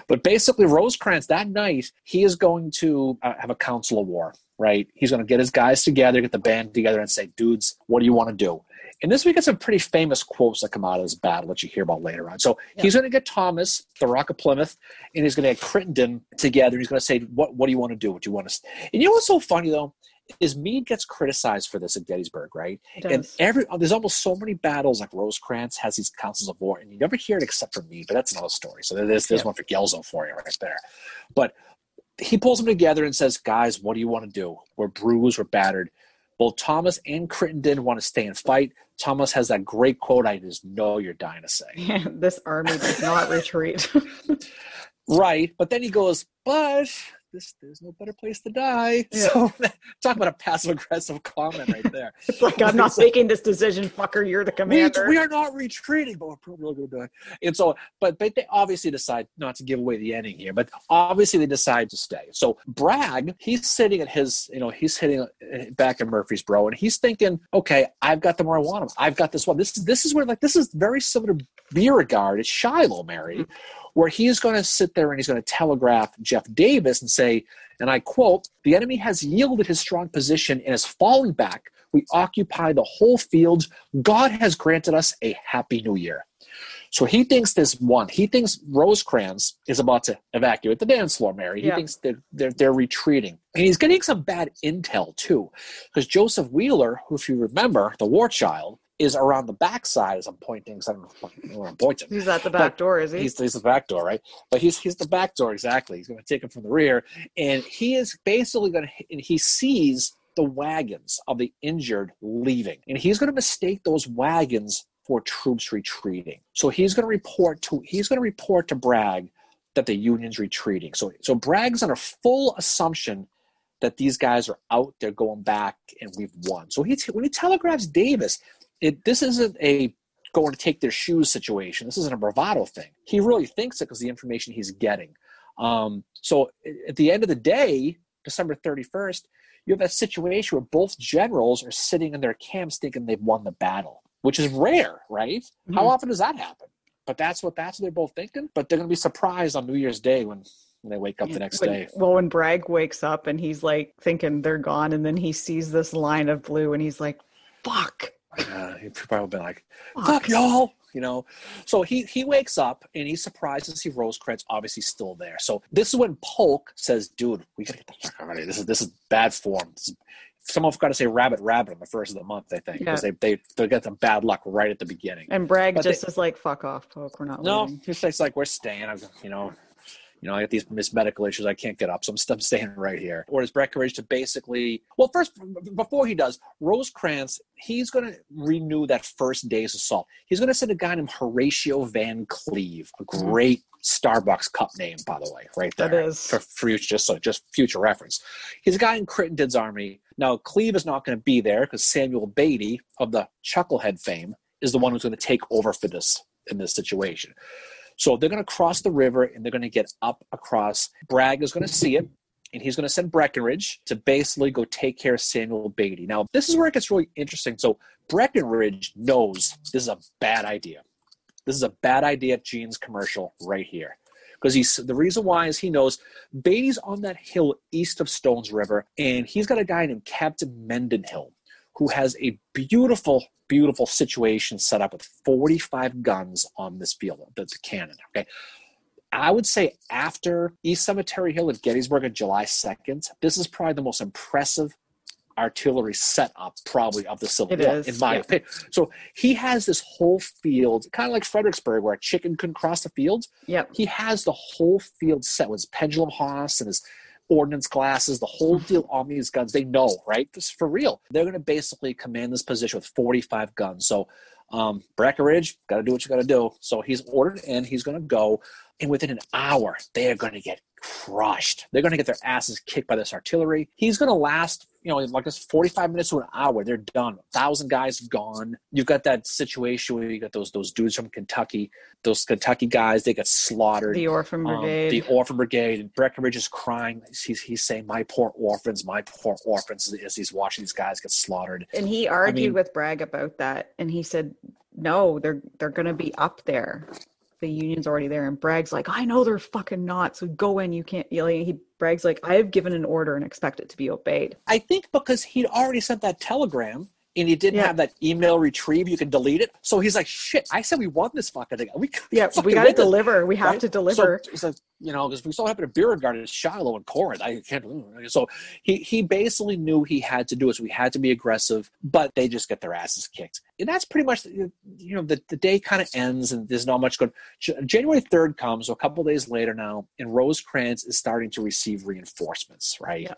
But basically, Rosecrans that night he is going to uh, have a council of war. Right, he's going to get his guys together, get the band together, and say, "Dudes, what do you want to do?" And this we get some pretty famous quotes that come out of this battle that you hear about later on. So yeah. he's going to get Thomas, the Rock of Plymouth, and he's going to get Crittenden together. He's going to say, "What What do you want to do? What do you want to?" And you know what's so funny though is Meade gets criticized for this at Gettysburg, right? And every there's almost so many battles like Rosecrans has these councils of war, and you never hear it except for Meade. But that's another story. So there's there's yeah. one for Guelzo for you right there. But he pulls them together and says, "Guys, what do you want to do? We're bruised, we're battered." Both Thomas and Crittenden want to stay and fight. Thomas has that great quote I just know you're dying to say. Yeah, this army does not retreat. right. But then he goes, but this there's no better place to die. Yeah. So talk about a passive aggressive comment right there. it's like I'm not making this decision, fucker. You're the commander. We, we are not retreating, but we're probably going to die. And so, but but they obviously decide not to give away the ending here. But obviously they decide to stay. So Bragg, he's sitting at his, you know, he's hitting uh, back in bro, and he's thinking, okay, I've got them where I want them. I've got this one. This is this is where like this is very similar to Beauregard at Shiloh, Mary. Mm-hmm where he's going to sit there and he's going to telegraph Jeff Davis and say, and I quote, the enemy has yielded his strong position and is falling back. We occupy the whole field. God has granted us a happy new year. So he thinks this one. He thinks Rosecrans is about to evacuate the dance floor, Mary. He yeah. thinks they're, they're, they're retreating. And he's getting some bad intel, too. Because Joseph Wheeler, who, if you remember, the war child, is around the backside as I'm pointing. I don't know where I'm pointing. He's at the back but door, is he? He's, he's the back door, right? But he's he's the back door exactly. He's going to take him from the rear, and he is basically going to. And he sees the wagons of the injured leaving, and he's going to mistake those wagons for troops retreating. So he's going to report to he's going to report to Bragg that the Union's retreating. So so Bragg's on a full assumption that these guys are out there going back and we've won. So he when he telegraphs Davis, it this isn't a going to take their shoes situation. This isn't a bravado thing. He really thinks it because the information he's getting. Um, so at the end of the day, December 31st, you have a situation where both generals are sitting in their camps thinking they've won the battle, which is rare, right? Mm-hmm. How often does that happen? But that's what that's what they're both thinking. But they're going to be surprised on New Year's Day when when they wake up the next day. Well, when Bragg wakes up and he's like thinking they're gone, and then he sees this line of blue, and he's like, "Fuck." Uh, he'd probably been like, "Fuck, y'all." you know so he he wakes up and he's surprised to see rosecrans obviously still there so this is when polk says dude we gotta get the fuck out of here this is this is bad form this is, someone forgot to say rabbit rabbit on the first of the month i think because yeah. they they they get some bad luck right at the beginning and bragg but just they, is like fuck off polk we're not no leaving. he's like we're staying you know you know, I got these medical issues. I can't get up, so I'm, I'm staying right here. Or Orders Breckinridge to basically, well, first before he does, Rosecrans, he's going to renew that first day's assault. He's going to send a guy named Horatio Van Cleve, a great Starbucks cup name, by the way, right there. That is for future, just so just future reference. He's a guy in Crittenden's army. Now, Cleve is not going to be there because Samuel Beatty of the Chucklehead fame is the one who's going to take over for this in this situation. So they're going to cross the river and they're going to get up across. Bragg is going to see it and he's going to send Breckinridge to basically go take care of Samuel Beatty. Now, this is where it gets really interesting. So Breckinridge knows this is a bad idea. This is a bad idea at Gene's commercial right here. Because he's the reason why is he knows Beatty's on that hill east of Stones River, and he's got a guy named Captain Mendenhall who has a beautiful, beautiful situation set up with 45 guns on this field, the, the cannon. Okay. I would say after East Cemetery Hill at Gettysburg on July 2nd, this is probably the most impressive artillery setup probably of the Civil it War, is. in my yeah. opinion. So he has this whole field, kind of like Fredericksburg, where a chicken couldn't cross the field. Yep. He has the whole field set with his pendulum hausse and his ordnance glasses, the whole deal on these guns. They know, right? This is for real. They're going to basically command this position with 45 guns. So, um, Breckinridge, got to do what you got to do. So he's ordered in. He's going to go. And within an hour, they are going to get crushed. They're going to get their asses kicked by this artillery. He's going to last, you know, like this 45 minutes to an hour. They're done. A thousand guys gone. You've got that situation where you got those those dudes from Kentucky, those Kentucky guys. They get slaughtered. The orphan um, brigade. Um, the orphan brigade. And Breckinridge is crying. He's, he's saying, "My poor orphans, my poor orphans," as he's watching these guys get slaughtered. And he argued I mean, with Bragg about that, and he said, "No, they're they're going to be up there." The union's already there and bragg's like i know they're fucking not so go in you can't know, he bragg's like i have given an order and expect it to be obeyed. I think because he'd already sent that telegram and he didn't yeah. have that email retrieve. You can delete it. So he's like, "Shit! I said we won this fucking thing. We yeah, we got to deliver. We have right? to deliver." So, so you know, because we saw happen at Beauregard, Shiloh, and Corinth. I can't. So he he basically knew he had to do it. So we had to be aggressive, but they just get their asses kicked. And that's pretty much you know the the day kind of ends, and there's not much going. January third comes, so a couple days later now, and Rosecrans is starting to receive reinforcements. Right. Yeah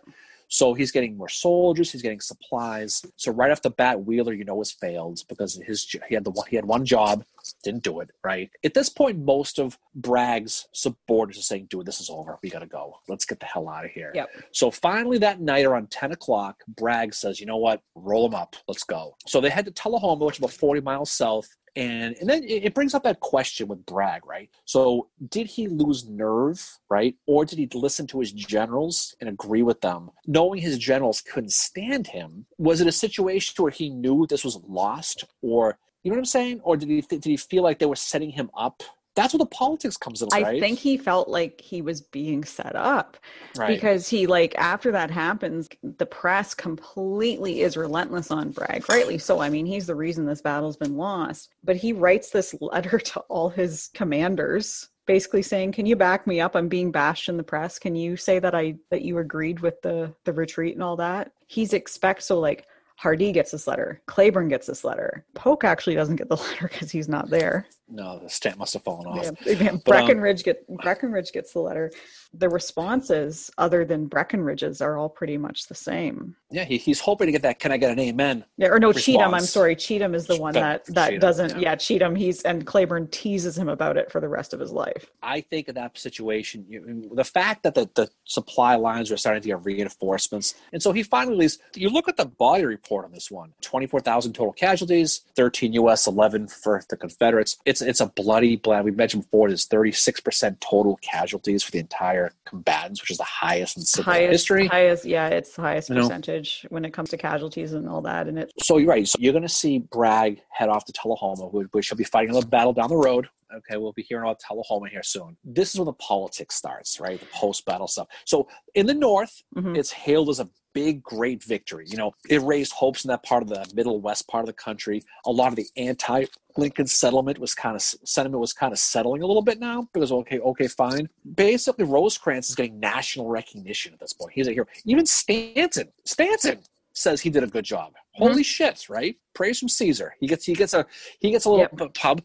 so he's getting more soldiers, he's getting supplies. So right off the bat, Wheeler, you know, has failed because his he had the one he had one job, didn't do it right. At this point, most of Bragg's subordinates are saying, "Dude, this is over. We got to go. Let's get the hell out of here." Yep. So finally, that night around ten o'clock, Bragg says, "You know what? Roll them up. Let's go." So they head to Tullahoma, which is about forty miles south. And and then it brings up that question with Bragg, right? So did he lose nerve, right? Or did he listen to his generals and agree with them, knowing his generals couldn't stand him? Was it a situation where he knew this was lost, or you know what I'm saying? Or did he did he feel like they were setting him up that's where the politics comes in. I think he felt like he was being set up right. because he like after that happens, the press completely is relentless on Bragg, rightly so. I mean, he's the reason this battle's been lost. But he writes this letter to all his commanders basically saying can you back me up i'm being bashed in the press can you say that i that you agreed with the the retreat and all that he's expect so like Hardee gets this letter. Cleburne gets this letter. Polk actually doesn't get the letter because he's not there. No, the stamp must have fallen off. Yeah, um, get Breckinridge gets the letter. The responses, other than Breckinridge's, are all pretty much the same. Yeah, he, he's hoping to get that. Can I get an amen? Yeah, or no, response. Cheatham. I'm sorry, Cheatham is the one that that Cheatham, doesn't. Yeah. yeah. Cheatham. He's and Cleburne teases him about it for the rest of his life. I think in that situation, you, the fact that the, the supply lines are starting to get reinforcements, and so he finally leaves. You look at the body report on this one. one: twenty four thousand total casualties, thirteen U.S., eleven for the Confederates. It's it's a bloody, blood. We mentioned before. There's thirty six percent total casualties for the entire combatants, which is the highest in civil highest, history. Highest, yeah, it's the highest you percentage know? when it comes to casualties and all that. And it. So you're right. So you're going to see Bragg head off to Tullahoma, which he'll be fighting a battle down the road. Okay, we'll be hearing about Tullahoma here soon. This is where the politics starts, right? The post-battle stuff. So in the North, mm-hmm. it's hailed as a big, great victory. You know, it raised hopes in that part of the middle west part of the country. A lot of the anti-Lincoln settlement was kind of sentiment was kind of settling a little bit now because okay, okay, fine. Basically, Rosecrans is getting national recognition at this point. He's a hero. Even Stanton, Stanton says he did a good job. Mm-hmm. Holy shit, right? Praise from Caesar. He gets he gets a he gets a little yep. pub.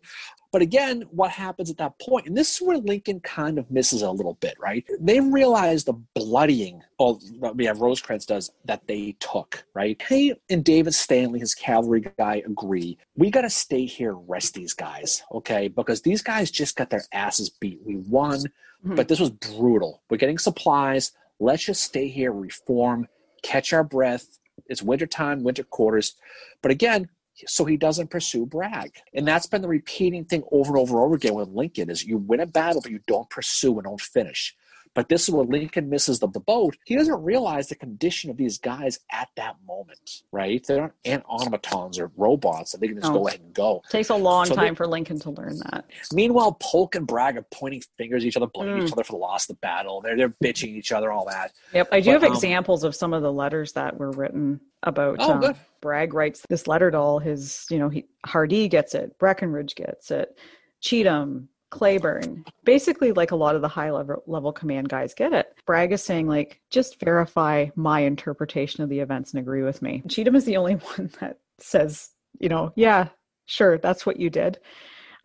But again, what happens at that point? And this is where Lincoln kind of misses a little bit, right? They realize the bloodying, well, yeah, Rosecrans does, that they took, right? He and David Stanley, his cavalry guy, agree. We got to stay here, rest these guys, okay? Because these guys just got their asses beat. We won, mm-hmm. but this was brutal. We're getting supplies. Let's just stay here, reform, catch our breath. It's wintertime, winter quarters. But again, so he doesn't pursue Bragg. And that's been the repeating thing over and over and over again with Lincoln is you win a battle, but you don't pursue and don't finish. But this is where Lincoln misses the, the boat. He doesn't realize the condition of these guys at that moment, right? They're not automatons or robots that they can just go ahead and go. It takes a long so time they, for Lincoln to learn that. Meanwhile, Polk and Bragg are pointing fingers at each other, blaming mm. each other for the loss of the battle. They're they're bitching each other, all that. Yep, I do but, have um, examples of some of the letters that were written about. Oh, um, good. Bragg writes this letter to all his, you know, he Hardee gets it, Breckinridge gets it, Cheatham, Cleburne, basically like a lot of the high level level command guys get it. Bragg is saying like just verify my interpretation of the events and agree with me. Cheatham is the only one that says, you know, yeah, sure, that's what you did.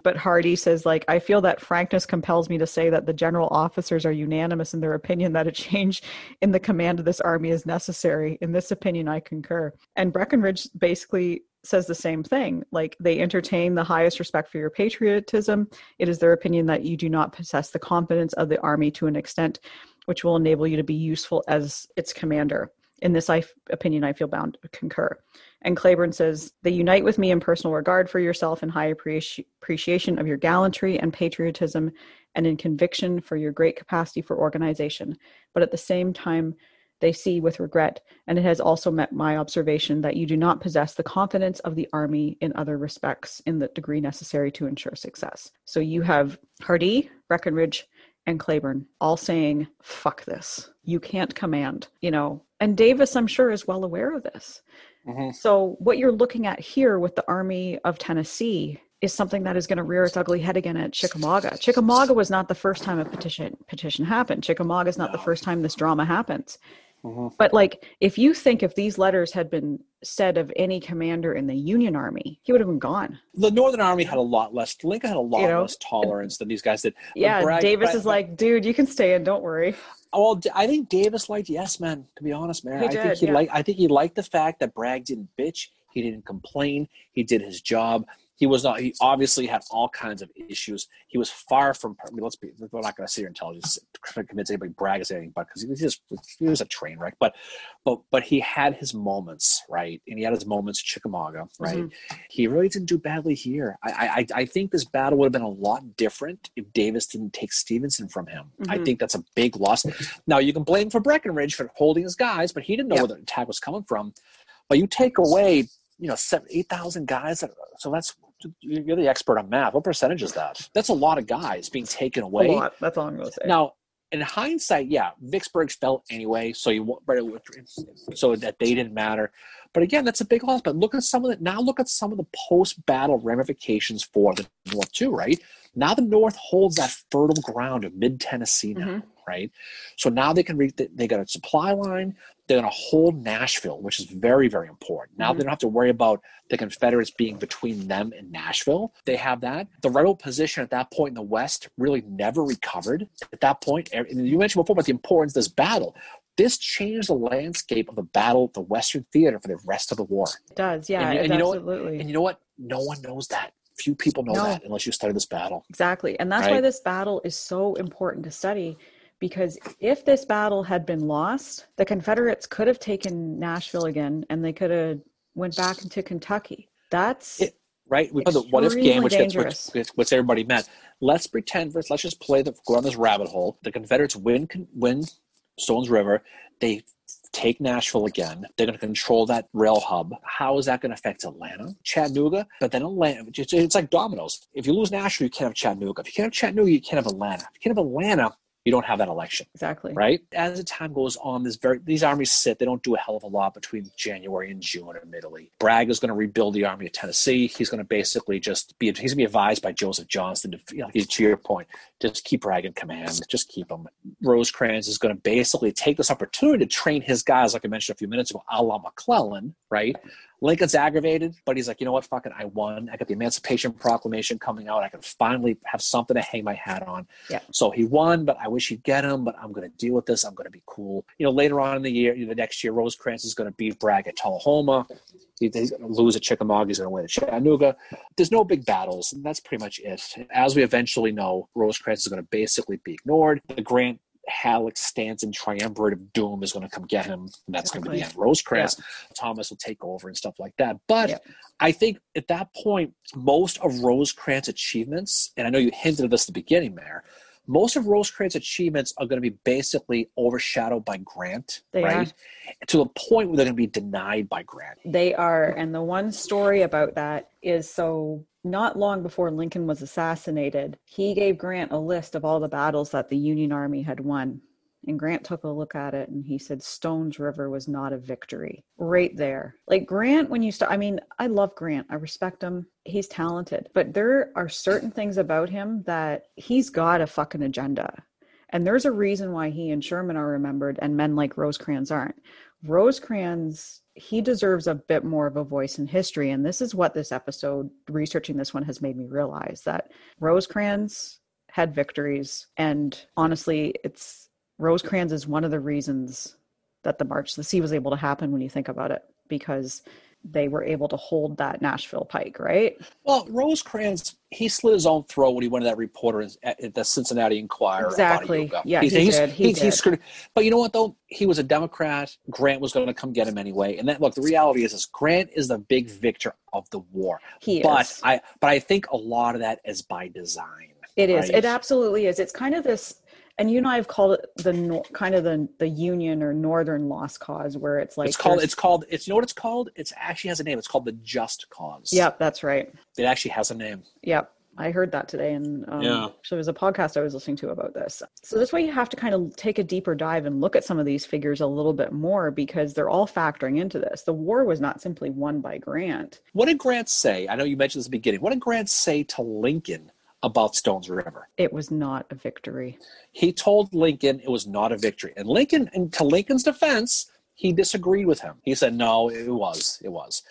But Hardee says, like, I feel that frankness compels me to say that the general officers are unanimous in their opinion that a change in the command of this army is necessary. In this opinion, I concur. And Breckinridge basically says the same thing. Like, they entertain the highest respect for your patriotism. It is their opinion that you do not possess the confidence of the army to an extent which will enable you to be useful as its commander. In this opinion, I feel bound to concur. And Cleburne says, They unite with me in personal regard for yourself and high appreci- appreciation of your gallantry and patriotism and in conviction for your great capacity for organization. But at the same time, they see with regret, and it has also met my observation that you do not possess the confidence of the army in other respects in the degree necessary to ensure success. So you have Hardee, Breckinridge, and Cleburne all saying, fuck this. You can't command, you know. And Davis, I'm sure, is well aware of this. Mm-hmm. So, what you're looking at here with the Army of Tennessee is something that is going to rear its ugly head again at Chickamauga. Chickamauga was not the first time a petition petition happened. Chickamauga is not no. the first time this drama happens. Mm-hmm. But like, if you think if these letters had been said of any commander in the Union Army, he would have been gone. The Northern Army had a lot less. Lincoln had a lot you know? less tolerance than these guys did. Yeah, Bragg, Davis Bragg, is like, dude, you can stay in. Don't worry. Well, I think Davis liked yes, man. To be honest, man, he I did, think he yeah. liked. I think he liked the fact that Bragg didn't bitch. He didn't complain. He did his job he was not. He obviously had all kinds of issues. He was far from. I mean, let's be. We're not going to sit here and tell you convince anybody Bragg is anything, but because he was just he was a train wreck. But but but he had his moments, right? And he had his moments at Chickamauga, right? Mm-hmm. He really didn't do badly here. I, I I think this battle would have been a lot different if Davis didn't take Stevenson from him. Mm-hmm. I think that's a big loss. Now you can blame for Breckinridge for holding his guys, but he didn't know where the attack was coming from. But you take away you know, seven, 8,000 guys. So that's you're the expert on math. What percentage is that? That's a lot of guys being taken away. A lot. That's all I'm going to say. Now, in hindsight, yeah, Vicksburg fell anyway, so you so that they didn't matter. But again, that's a big loss. But look at some of the now. Look at some of the post-battle ramifications for the North too. Right now, the North holds that fertile ground of mid Tennessee now. Mm-hmm. Right? So now they can read. They got a supply line. They're going to hold Nashville, which is very, very important. Now mm-hmm. they don't have to worry about the Confederates being between them and Nashville. They have that. The rebel position at that point in the West really never recovered. At that point, and you mentioned before about the importance of this battle. This changed the landscape of the battle, the Western theater for the rest of the war. It does, yeah, and, and you know absolutely. What, and you know what? No one knows that few people know no. that unless you study this battle. Exactly. And that's right? why this battle is so important to study because if this battle had been lost, the Confederates could have taken Nashville again and they could have went back into Kentucky. That's it, right. We play the what if game, which gets which, which everybody meant. Let's pretend first. Let's just play the go on this rabbit hole. The Confederates win win Stones River. They take Nashville again. They're going to control that rail hub. How is that going to affect Atlanta, Chattanooga? But then Atlanta, it's like dominoes. If you lose Nashville, you can't have Chattanooga. If you can't have Chattanooga, you can't have Atlanta. If you can't have Atlanta, you don't have that election. Exactly. Right? As the time goes on, this very these armies sit, they don't do a hell of a lot between January and June, admittedly. Bragg is going to rebuild the army of Tennessee. He's going to basically just be he's going to be advised by Joseph Johnston to, you know, to your point, just keep Bragg in command, just keep him. Rosecrans is going to basically take this opportunity to train his guys, like I mentioned a few minutes ago, a la McClellan, right? Lincoln's aggravated, but he's like, you know what, fuck it, I won. I got the Emancipation Proclamation coming out. I can finally have something to hang my hat on. Yeah. So he won, but I wish he'd get him. But I'm going to deal with this. I'm going to be cool. You know, later on in the year, you know, the next year, Rosecrans is going to beat Bragg at Tullahoma. He, he's going to lose at Chickamauga. He's going to win at Chattanooga. There's no big battles, and that's pretty much it. As we eventually know, Rosecrans is going to basically be ignored. The Grant Halleck stands, Stanton triumvirate of doom is going to come get him. And that's exactly. going to be the end. Rosecrans, yeah. Thomas will take over and stuff like that. But yeah. I think at that point, most of Rosecrans' achievements, and I know you hinted at this at the beginning, Mayor, most of Rosecrans' achievements are going to be basically overshadowed by Grant, they right? Are. To the point where they're going to be denied by Grant. They are. And the one story about that is so not long before Lincoln was assassinated, he gave Grant a list of all the battles that the Union Army had won. And Grant took a look at it and he said, Stones River was not a victory. Right there. Like Grant, when you start, I mean, I love Grant. I respect him. He's talented. But there are certain things about him that he's got a fucking agenda. And there's a reason why he and Sherman are remembered and men like Rosecrans aren't. Rosecrans he deserves a bit more of a voice in history. And this is what this episode, researching this one, has made me realize that Rosecrans had victories. And honestly, it's Rosecrans is one of the reasons that the March to the Sea was able to happen when you think about it, because they were able to hold that Nashville pike, right? Well, Rosecrans, he slit his own throat when he went to that reporter at the Cincinnati Enquirer. Exactly. Yeah, he, he did. He, he, did. Screwed. But you know what, though? He was a Democrat. Grant was going to come get him anyway. And then, look, the reality is, is Grant is the big victor of the war. He but is. I, but I think a lot of that is by design. It is. Right? It absolutely is. It's kind of this and you and I have called it the kind of the the Union or Northern Lost Cause, where it's like it's called. It's called. It's you know what it's called. It's actually has a name. It's called the Just Cause. Yep, that's right. It actually has a name. Yep. I heard that today, and um, yeah. so there's a podcast I was listening to about this. So this way, you have to kind of take a deeper dive and look at some of these figures a little bit more because they're all factoring into this. The war was not simply won by Grant. What did Grant say? I know you mentioned this at the beginning. What did Grant say to Lincoln about Stones River. It was not a victory. He told Lincoln it was not a victory. And Lincoln, and to Lincoln's defense, he disagreed with him. He said, no, it was. It was.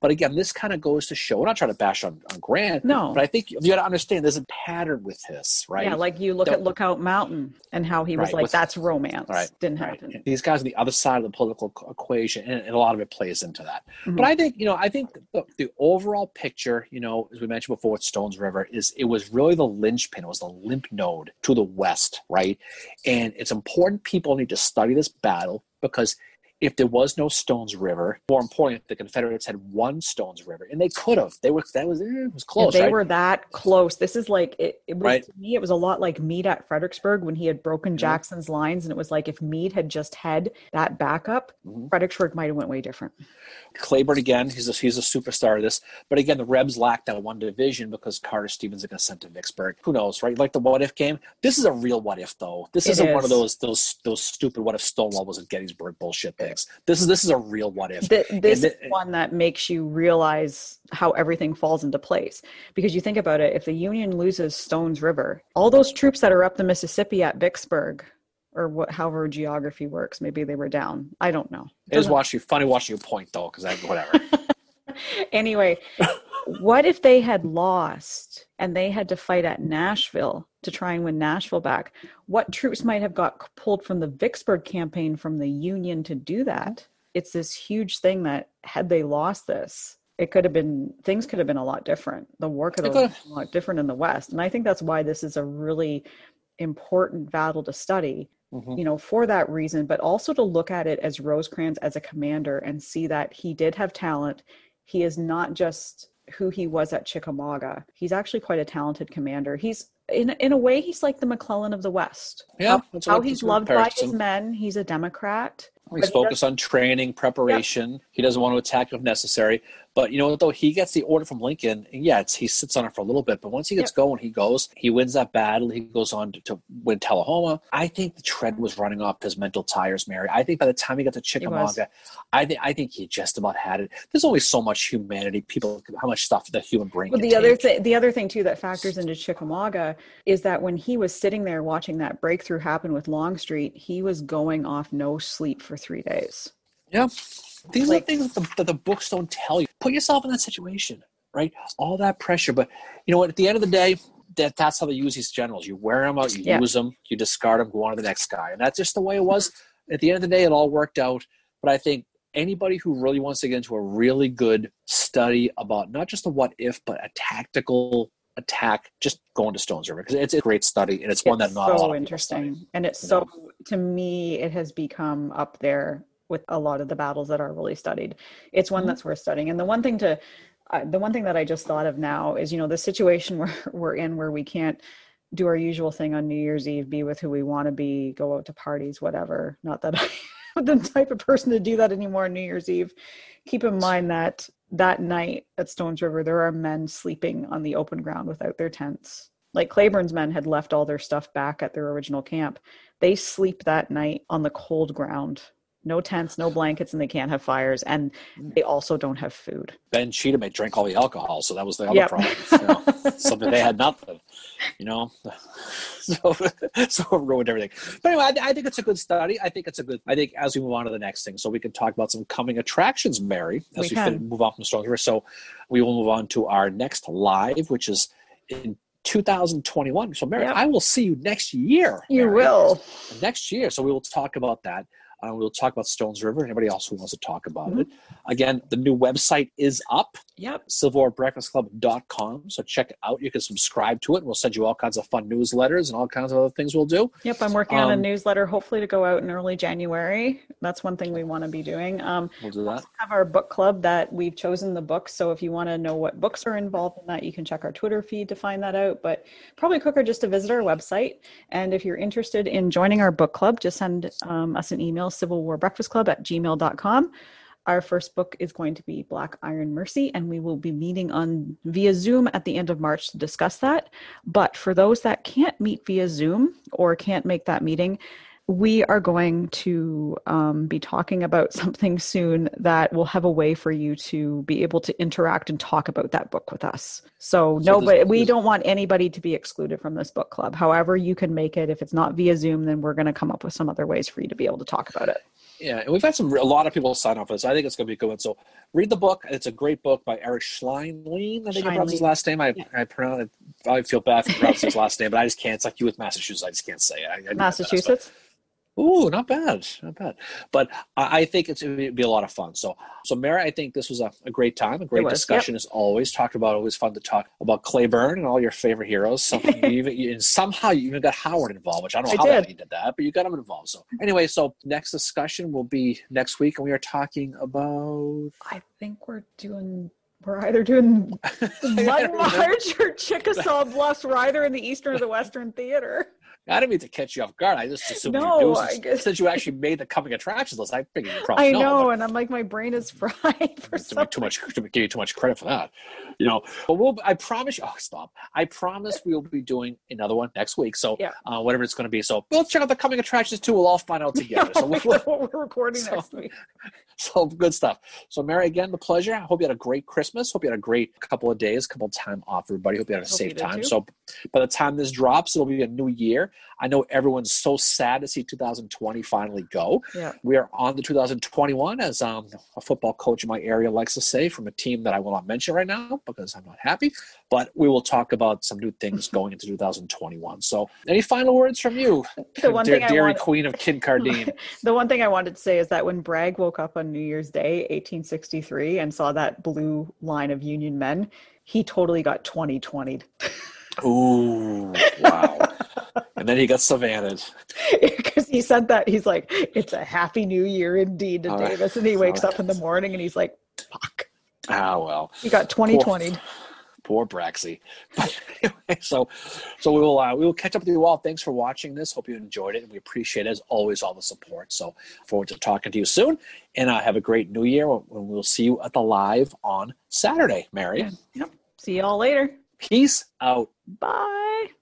But again, this kind of goes to show, we're not trying to bash on, on Grant. No. But I think you got to understand there's a pattern with this, right? Yeah, like you look Don't, at Lookout Mountain and how he was right, like, that's romance. Right. Didn't happen. These guys on the other side of the political equation, and, and a lot of it plays into that. Mm-hmm. But I think, you know, I think the, the overall picture, you know, as we mentioned before with Stones River, is it was really the linchpin, it was the lymph node to the west, right? And it's important people need to study this battle because if there was no Stones River, more important, the Confederates had one Stones River, and they could have. They were that was it was close. Yeah, they right? were that close. This is like it, it was right. to me. It was a lot like Meade at Fredericksburg when he had broken mm-hmm. Jackson's lines, and it was like if Meade had just had that backup, mm-hmm. Fredericksburg might have went way different. Cleburne again, he's a, he's a superstar of this, but again, the Rebs lacked that one division because Carter Stevens got sent to Vicksburg. Who knows, right? Like the what if game. This is a real what if though. This isn't is. one of those those those stupid what if Stonewall was at Gettysburg bullshit This is this is a real what if. The, this is one that makes you realize how everything falls into place. Because you think about it, if the Union loses Stones River, all those troops that are up the Mississippi at Vicksburg or what, however geography works. Maybe they were down. I don't know. It was watching funny watching you point though, because I whatever. anyway, what if they had lost and they had to fight at Nashville to try and win Nashville back? What troops might have got pulled from the Vicksburg campaign from the Union to do that? It's this huge thing that had they lost this, it could have been things could have been a lot different. The war could have been a lot different in the West. And I think that's why this is a really important battle to study Mm-hmm. you know, for that reason, but also to look at it as Rosecrans as a commander and see that he did have talent. He is not just who he was at Chickamauga. He's actually quite a talented commander. He's in in a way he's like the McClellan of the West. Yeah, how, how he's loved by his men. He's a Democrat. He's focused he on training, preparation. Yep. He doesn't want to attack if necessary. But you know, what though he gets the order from Lincoln, and yeah, he sits on it for a little bit. But once he gets yep. going, he goes. He wins that battle. He goes on to, to, win Tullahoma. I think the tread was running off his mental tires, Mary. I think by the time he got to Chickamauga, I think I think he just about had it. There's only so much humanity, people, how much stuff the human brain. Well, the other thing, the other thing too that factors into Chickamauga is that when he was sitting there watching that breakthrough happen with Longstreet, he was going off no sleep for three days. Yeah. These like, are things that the, that the books don't tell you. Put yourself in that situation, right? All that pressure. But you know what? At the end of the day, that that's how they use these generals. You wear them out, you yeah. use them, you discard them, go on to the next guy. And that's just the way it was. At the end of the day, it all worked out. But I think anybody who really wants to get into a really good study about not just the what if, but a tactical attack, just going to Stones River because it's a great study and it's, it's one that not so interesting. And it's so to me, it has become up there with a lot of the battles that are really studied. It's one mm-hmm. that's worth studying. And the one thing to, uh, the one thing that I just thought of now is, you know, the situation where we're in where we can't do our usual thing on New Year's Eve, be with who we want to be, go out to parties, whatever. Not that I'm the type of person to do that anymore on New Year's Eve. Keep in mind that that night at Stones River, there are men sleeping on the open ground without their tents. Like Cleburne's men had left all their stuff back at their original camp. They sleep that night on the cold ground no tents, no blankets, and they can't have fires. And mm. they also don't have food. Ben Cheatham may drink all the alcohol, so that was the other yep. problem. You know? Something they had nothing, you know. So, so it ruined everything. But anyway, I, I, think it's a good study. I think it's a good. I think as we move on to the next thing, so we can talk about some coming attractions, Mary, as we, we move on from Stones River. So we will move on to our next live, which is in 2021. So, Mary. I will see you next year. You Mary. will. Next year. So we will talk about that. Uh, we'll talk about Stones River. Anybody else who wants to talk about mm-hmm. it. Again, the new website is up. Yep. CivilWarBreakfastClub.com. So check it out. You can subscribe to it. We'll send you all kinds of fun newsletters and all kinds of other things we'll do. Yep. I'm working um, on a um, newsletter, hopefully to go out in early January. That's one thing we want to be doing. Um, we'll do that. We have our book club that we've chosen the books. So if you want to know what books are involved in that, you can check our Twitter feed to find that out. But probably quicker just to visit our website. And if you're interested in joining our book club, just send um, us an email, civilwarbreakfastclub at gmail.com. Our first book is going to be Black Iron Mercy, and we will be meeting on via Zoom at the end of March to discuss that. But for those that can't meet via Zoom or can't make that meeting, we are going to um, be talking about something soon that will have a way for you to be able to interact and talk about that book with us. So, so no, but we don't want anybody to be excluded from this book club. However, you can make it. If it's not via Zoom, then we're going to come up with some other ways for you to be able to talk about it. Yeah, and we've had some a lot of people sign up for this. I think it's going to be a good one. So read the book. It's a great book by Eric Schleinlein. I think I pronounce his last name. I yeah. I pronounce. I feel bad for pronouncing his last name, but I just can't. It's like you with Massachusetts. I just can't say it. I, I Massachusetts. Ooh, not bad, not bad. But I, I think it's it'd be a lot of fun. So, so Mary, I think this was a, a great time, a great discussion yep. as always. Talked about always fun to talk about Cleburne and all your favorite heroes. So even, you, somehow you even got Howard involved, which I don't know I how did. you did that, but you got him involved. So anyway, so next discussion will be next week, and we are talking about. I think we're doing we're either doing Mud March or Chickasaw Bluffs. We're either in the Eastern or the Western Theater. I didn't mean to catch you off guard. I just assumed no, you knew since, since you actually made the coming attractions list. I figured you probably I know, know and I'm like, my brain is fried for too, too much. To give you too much credit for that, you know. But we'll. I promise you. Oh, stop! I promise we will be doing another one next week. So yeah. uh, whatever it's going to be. So we'll check out the coming attractions too. We'll all find out together. so we'll, what we're recording so, next week. So good stuff. So Mary, again, the pleasure. I hope you had a great Christmas. Hope you had a great couple of days, couple of time off, everybody. Hope you had a hope safe time. Too. So by the time this drops, it'll be a new year. I know everyone's so sad to see 2020 finally go. Yeah. We are on to 2021, as um, a football coach in my area likes to say, from a team that I will not mention right now because I'm not happy. But we will talk about some new things going into 2021. So, any final words from you, The one dear, thing I Dairy want- Queen of Kincardine? The one thing I wanted to say is that when Bragg woke up on New Year's Day, 1863, and saw that blue line of Union men, he totally got 2020'd. Ooh, wow. and then he got savannah. Because he said that, he's like, it's a happy new year indeed to All right. Davis. And he wakes All up in the morning and he's like, fuck. Ah, well. He got 2020'd. Poor Braxy. But anyway, so so we will uh, we will catch up with you all. Thanks for watching this. Hope you enjoyed it, and we appreciate as always all the support. So forward to talking to you soon, and uh, have a great New Year. And we'll see you at the live on Saturday, Mary. Yep. See y'all later. Peace out. Bye.